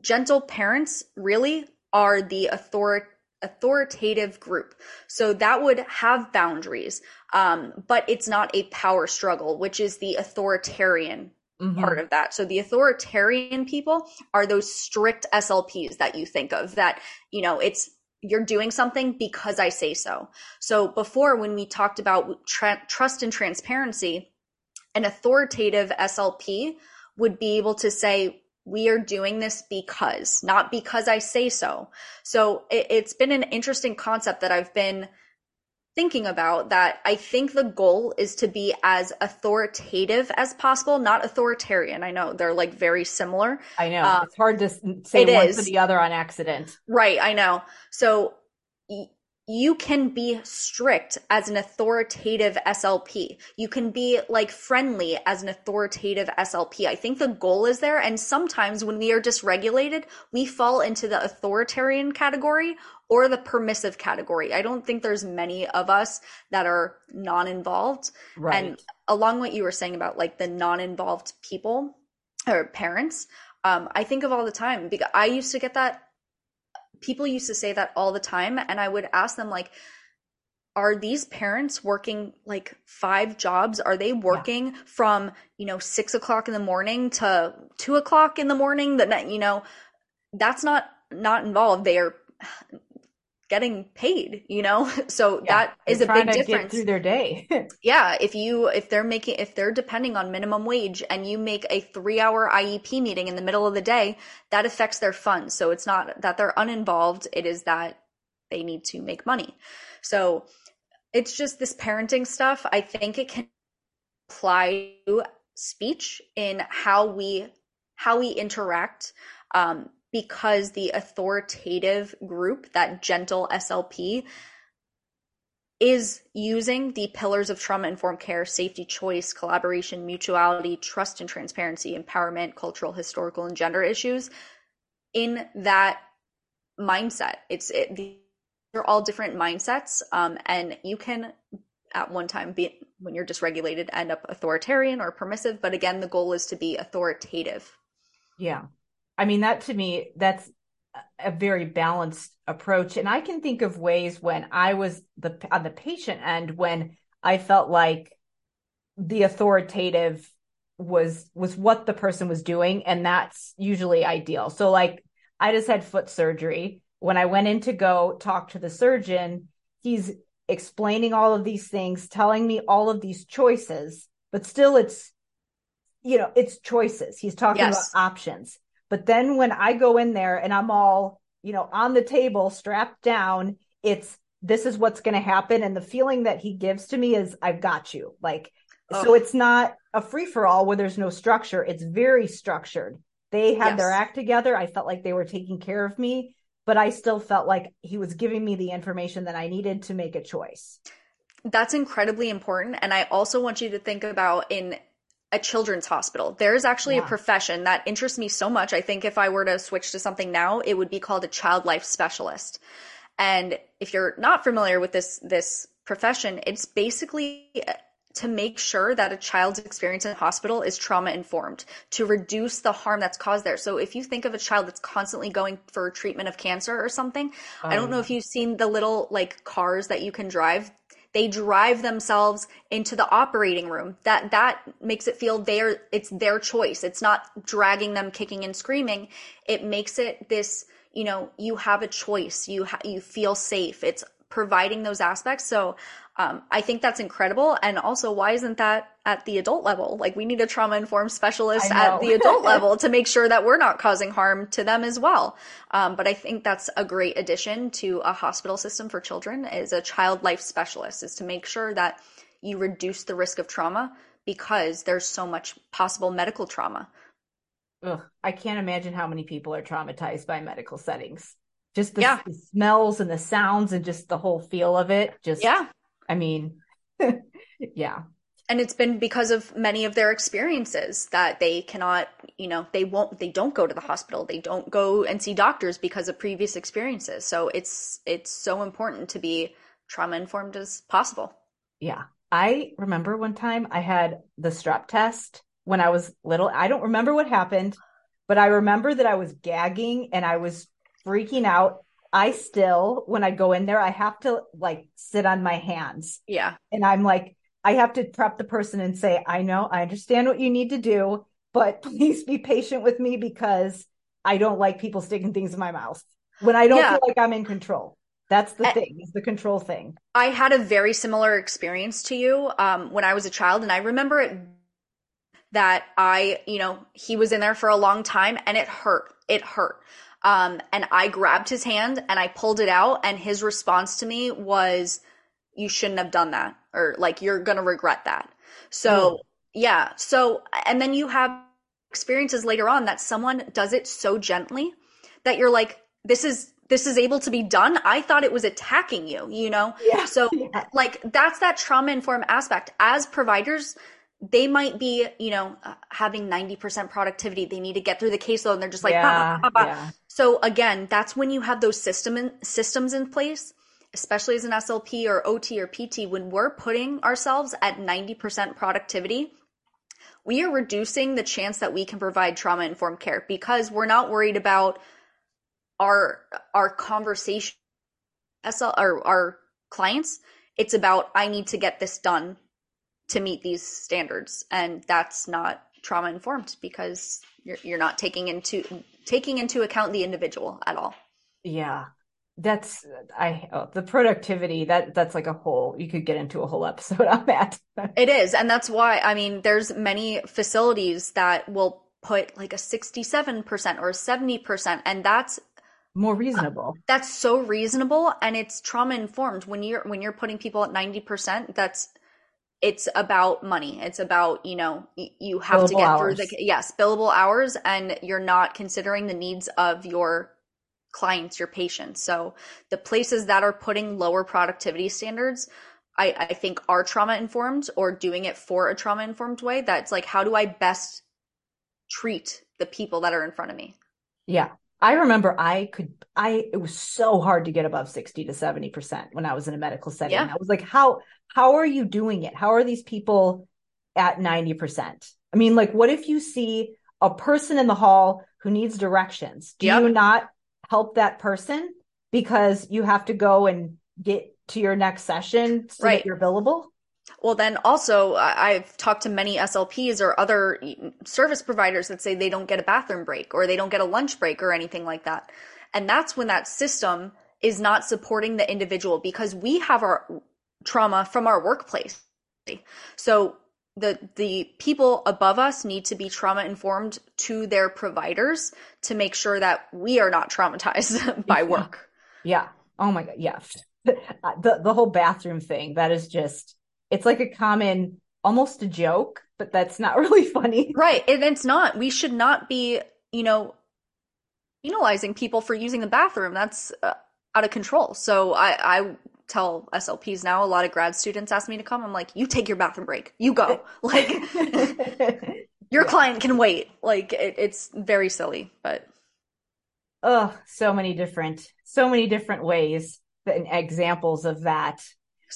gentle parents really are the author- authoritative group so that would have boundaries um, but it's not a power struggle which is the authoritarian mm-hmm. part of that. So the authoritarian people are those strict SLPs that you think of that, you know, it's you're doing something because I say so. So before when we talked about tra- trust and transparency, an authoritative SLP would be able to say, we are doing this because, not because I say so. So it, it's been an interesting concept that I've been thinking about that I think the goal is to be as authoritative as possible, not authoritarian. I know they're like very similar. I know. Um, it's hard to say one is. to the other on accident. Right. I know. So you can be strict as an authoritative SLP. You can be like friendly as an authoritative SLP. I think the goal is there. And sometimes when we are dysregulated, we fall into the authoritarian category or the permissive category. I don't think there's many of us that are non involved. Right. And along what you were saying about like the non involved people or parents, um, I think of all the time because I used to get that people used to say that all the time and i would ask them like are these parents working like five jobs? Are they working yeah. from you know six o'clock in the morning to two o'clock in the morning? That you know that's not not involved. They are getting paid you know? So yeah, that is a big difference. through their day. Yeah if you if they're making if they're depending on minimum wage and you make a three hour iep meeting in the middle of the day that affects their funds. So it's not that they're uninvolved it is that they need to make money. So it's just this parenting stuff. I think it can apply to speech in how we how we interact um, because the authoritative group, that gentle SLP, is using the pillars of trauma informed care safety, choice, collaboration, mutuality, trust and transparency, empowerment, cultural, historical, and gender issues in that mindset. It's it, they're all different mindsets, um, and you can at one time be when you're dysregulated end up authoritarian or permissive. But again, the goal is to be authoritative. Yeah, I mean, that to me, that's a very balanced approach. And I can think of ways when I was the on the patient end when I felt like the authoritative was was what the person was doing and that's usually ideal. So like I just had foot surgery. When I went in to go talk to the surgeon, he's explaining all of these things, telling me all of these choices, but still it's you know, it's choices. He's talking yes. about options. But then when I go in there and I'm all, you know, on the table, strapped down, it's this is what's going to happen. And the feeling that he gives to me is, I've got you. Like, oh. so it's not a free for all where there's no structure. It's very structured. They had yes. their act together. I felt like they were taking care of me, but I still felt like he was giving me the information that I needed to make a choice. That's incredibly important. And I also want you to think about in a children's hospital. There's actually yeah. a profession that interests me so much. I think if I were to switch to something now, it would be called a child life specialist. And if you're not familiar with this this profession, it's basically to make sure that a child's experience in hospital is trauma informed to reduce the harm that's caused there. So if you think of a child that's constantly going for treatment of cancer or something, um, I don't know if you've seen the little like cars that you can drive they drive themselves into the operating room. That that makes it feel their it's their choice. It's not dragging them kicking and screaming. It makes it this you know you have a choice. You ha- you feel safe. It's providing those aspects. So um, I think that's incredible. And also, why isn't that at the adult level? Like, we need a trauma informed specialist at the adult level to make sure that we're not causing harm to them as well. Um, but I think that's a great addition to a hospital system for children is a child life specialist is to make sure that you reduce the risk of trauma because there's so much possible medical trauma. Ugh, I can't imagine how many people are traumatized by medical settings. Just the, yeah. the smells and the sounds and just the whole feel of it. Just yeah I mean, yeah. And it's been because of many of their experiences that they cannot, you know, they won't, they don't go to the hospital. They don't go and see doctors because of previous experiences. So it's, it's so important to be trauma informed as possible. Yeah. I remember one time I had the strep test when I was little. I don't remember what happened, but I remember that I was gagging and I was freaking out I still, when I go in there, I have to like sit on my hands. Yeah. And I'm like, I have to prep the person and say, I know, I understand what you need to do, but please be patient with me because I don't like people sticking things in my mouth when I don't yeah. feel like I'm in control. That's the thing, is the control thing. I had a very similar experience to you um, when I was a child, and I remember it that I, you know, he was in there for a long time and it hurt. It hurt. Um, and I grabbed his hand and I pulled it out, and his response to me was, You shouldn't have done that, or like, you're gonna regret that. So, mm. yeah. So, and then you have experiences later on that someone does it so gently that you're like, This is this is able to be done i thought it was attacking you you know Yeah. so Yeah. like that's that trauma informed aspect as providers they might be you know uh, having 90% productivity they need to get through the caseload and they're just like yeah, bah, bah, bah. So again that's when you have those system in, systems in place especially as an slp or ot or pt when we're putting ourselves at 90% productivity we are reducing the chance that we can provide trauma informed care because we're not worried about our our conversation SL or our clients. It's about I need to get this done to meet these standards. And that's not trauma informed because you're you're not taking into taking into account the individual at all. Yeah. That's I oh, the productivity that that's like a whole you could get into a whole episode on that. It is and that's why I mean there's many facilities that will put like a 67% or a 70% and that's More reasonable. Uh, that's so reasonable and it's trauma informed when you're when you're putting people at 90% that's it's about money it's about you know you have to get hours. through the yes billable hours and you're not considering the needs of your clients your patients so the places that are putting lower productivity standards i i think are trauma informed or doing it for a trauma informed way that's like how do i best treat the people that are in front of me Yeah. I remember I could I it was so hard to get above 60 to 70% when I was in a medical setting. Yeah. I was like, how how are you doing it? How are these people at 90%? I mean, like what if you see a person in the hall who needs directions? Do Yep. you not help that person because you have to go and get to your next session so Right. that you're billable? Well, then also, I've talked to many SLPs or other service providers that say they don't get a bathroom break or they don't get a lunch break or anything like that. And that's when that system is not supporting the individual because we have our trauma from our workplace. So the the people above us need to be trauma informed to their providers to make sure that we are not traumatized by work. Yeah. Oh my God. Yeah. The the whole bathroom thing, that is just it's like a common almost a joke, but that's not really funny. Right. And it's not. We should not be, you know, penalizing people for using the bathroom. That's uh, out of control. So I, I tell SLPs now, a lot of grad students ask me to come. I'm like, you take your bathroom break. You go. Like, your Yeah. client can wait. Like, it, it's very silly, but oh, so many different so many different ways and examples of that.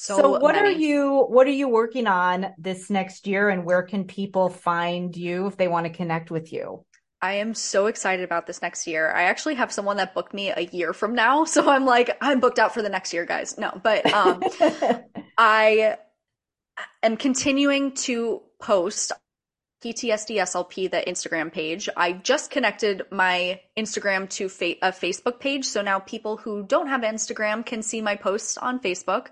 So, So, what are you what are you working on this next year and where can people find you if they want to connect with you? I am so excited about this next year. I actually have someone that booked me a year from now. So I'm like, I'm booked out for the next year, guys. No, but, um, I am continuing to post PTSD SLP, the Instagram page. I just connected my Instagram to fa- a Facebook page. So now people who don't have Instagram can see my posts on Facebook.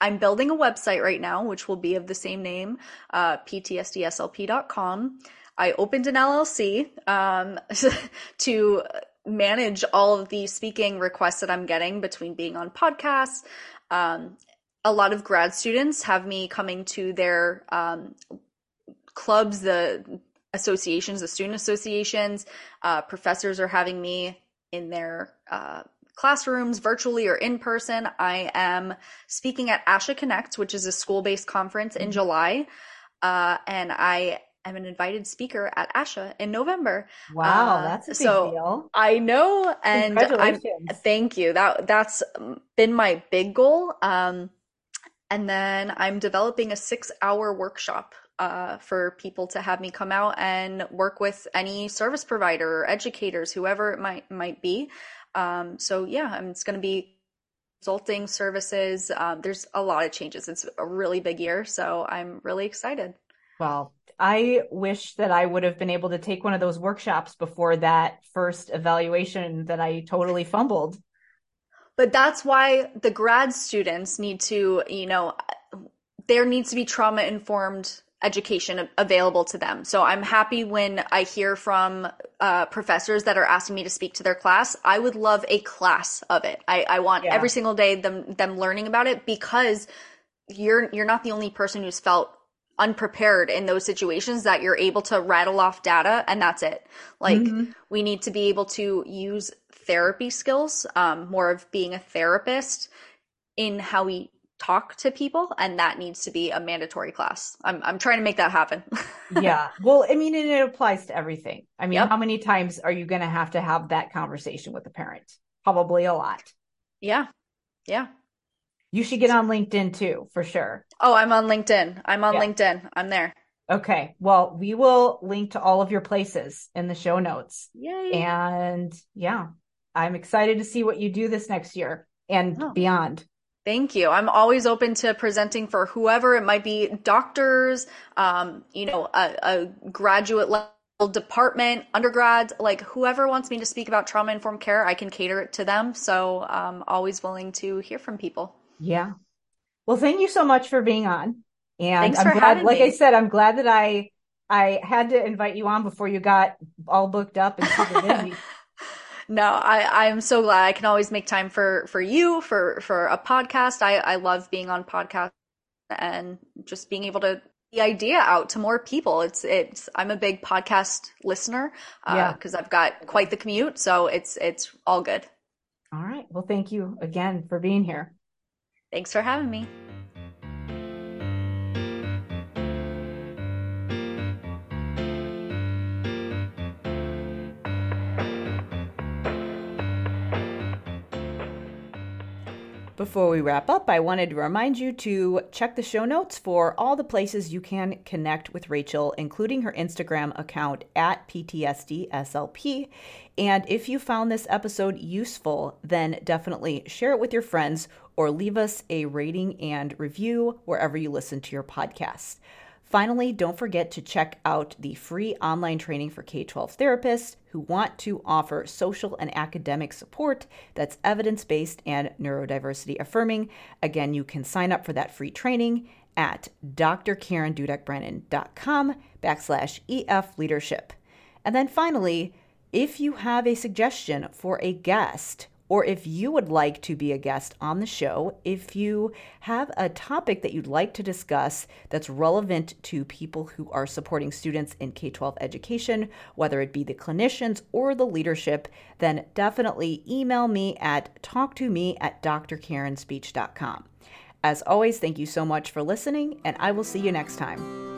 I'm building a website right now, which will be of the same name, uh, ptsdslp.com. I opened an LLC um, to manage all of the speaking requests that I'm getting between being on podcasts. Um, a lot of grad students have me coming to their um, clubs, the associations, the student associations. Uh, professors are having me in their uh, classrooms, virtually or in person. I am speaking at ASHA Connect, which is a school based conference in July. Uh, and I am an invited speaker at ASHA in November. wow, Uh, that's a big so deal. I know, and Congratulations. Thank you. That that's been my big goal. Um, and then I'm developing a six-hour workshop uh, for people to have me come out and work with any service provider or educators, whoever it might might be. Um, so yeah, I mean, it's going to be consulting services. Um, there's a lot of changes. It's a really big year, so I'm really excited. Well, I wish that I would have been able to take one of those workshops before that first evaluation that I totally fumbled. But that's why the grad students need to, you know, there needs to be trauma informed education available to them. So I'm happy when I hear from uh, professors that are asking me to speak to their class. I would love a class of it. I, I want Yeah. every single day them them learning about it because you're you're not the only person who's felt unprepared in those situations that you're able to rattle off data and that's it. Like mm-hmm. we need to be able to use therapy skills, um, more of being a therapist in how we talk to people and that needs to be a mandatory class. I'm, I'm trying to make that happen. Yeah. Well i mean it applies to everything. I mean yep. how many times are you going to have to have that conversation with a parent? Probably a lot. Yeah. Yeah. You should get on linkedin too for sure. Oh i'm on linkedin. I'm on yeah. linkedin. I'm there. Okay. Well we will link to all of your places in the show notes. Yay. and yeah i'm excited to see what you do this next year and oh. beyond Thank you. I'm always open to presenting for whoever it might be doctors, um, you know, a, a graduate level department, undergrads, like whoever wants me to speak about trauma informed care, I can cater it to them. So I'm um, always willing to hear from people. Yeah. Well, thank you so much for being on. And Thanks I'm glad, like me. I said, I'm glad that I I had to invite you on before you got all booked up and super busy. No, I, I'm so glad I can always make time for, for you, for, for a podcast. I, I love being on podcast and just being able to the idea out to more people. It's, it's, I'm a big podcast listener, uh, yeah. I've got quite the commute. So it's, it's all good. All right. Well, thank you again for being here. Thanks for having me. Before we wrap up, I wanted to remind you to check the show notes for all the places you can connect with Rachel, including her Instagram account at PTSDSLP. And if you found this episode useful, then definitely share it with your friends or leave us a rating and review wherever you listen to your podcast. Finally, don't forget to check out the free online training for K 12 therapists who want to offer social and academic support that's evidence based and neurodiversity affirming. Again, you can sign up for that free training at drkarendudekbrannan.com backslash EF leadership. And then finally, if you have a suggestion for a guest or if you would like to be a guest on the show, if you have a topic that you'd like to discuss that's relevant to people who are supporting students in K 12 education, whether it be the clinicians or the leadership, then definitely email me at talktome at drkarenspeech.com. As always, thank you so much for listening, and I will see you next time.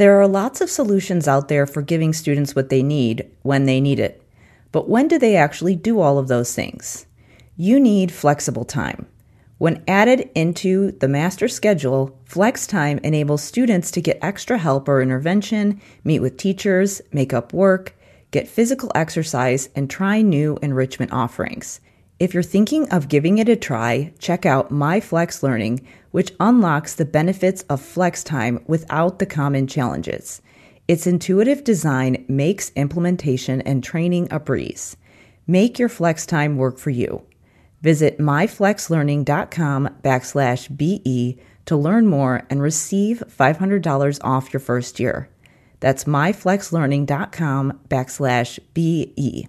There are lots of solutions out there for giving students what they need when they need it. But when do they actually do all of those things? You need flexible time. When added into the master schedule, flex time enables students to get extra help or intervention, meet with teachers, make up work, get physical exercise, and try new enrichment offerings. If you're thinking of giving it a try, check out My Flex Learning, which unlocks the benefits of flex time without the common challenges. Its intuitive design makes implementation and training a breeze. Make your flex time work for you. Visit myflexlearning.com backslash BE to learn more and receive $500 off your first year. That's myflexlearning.com backslash BE.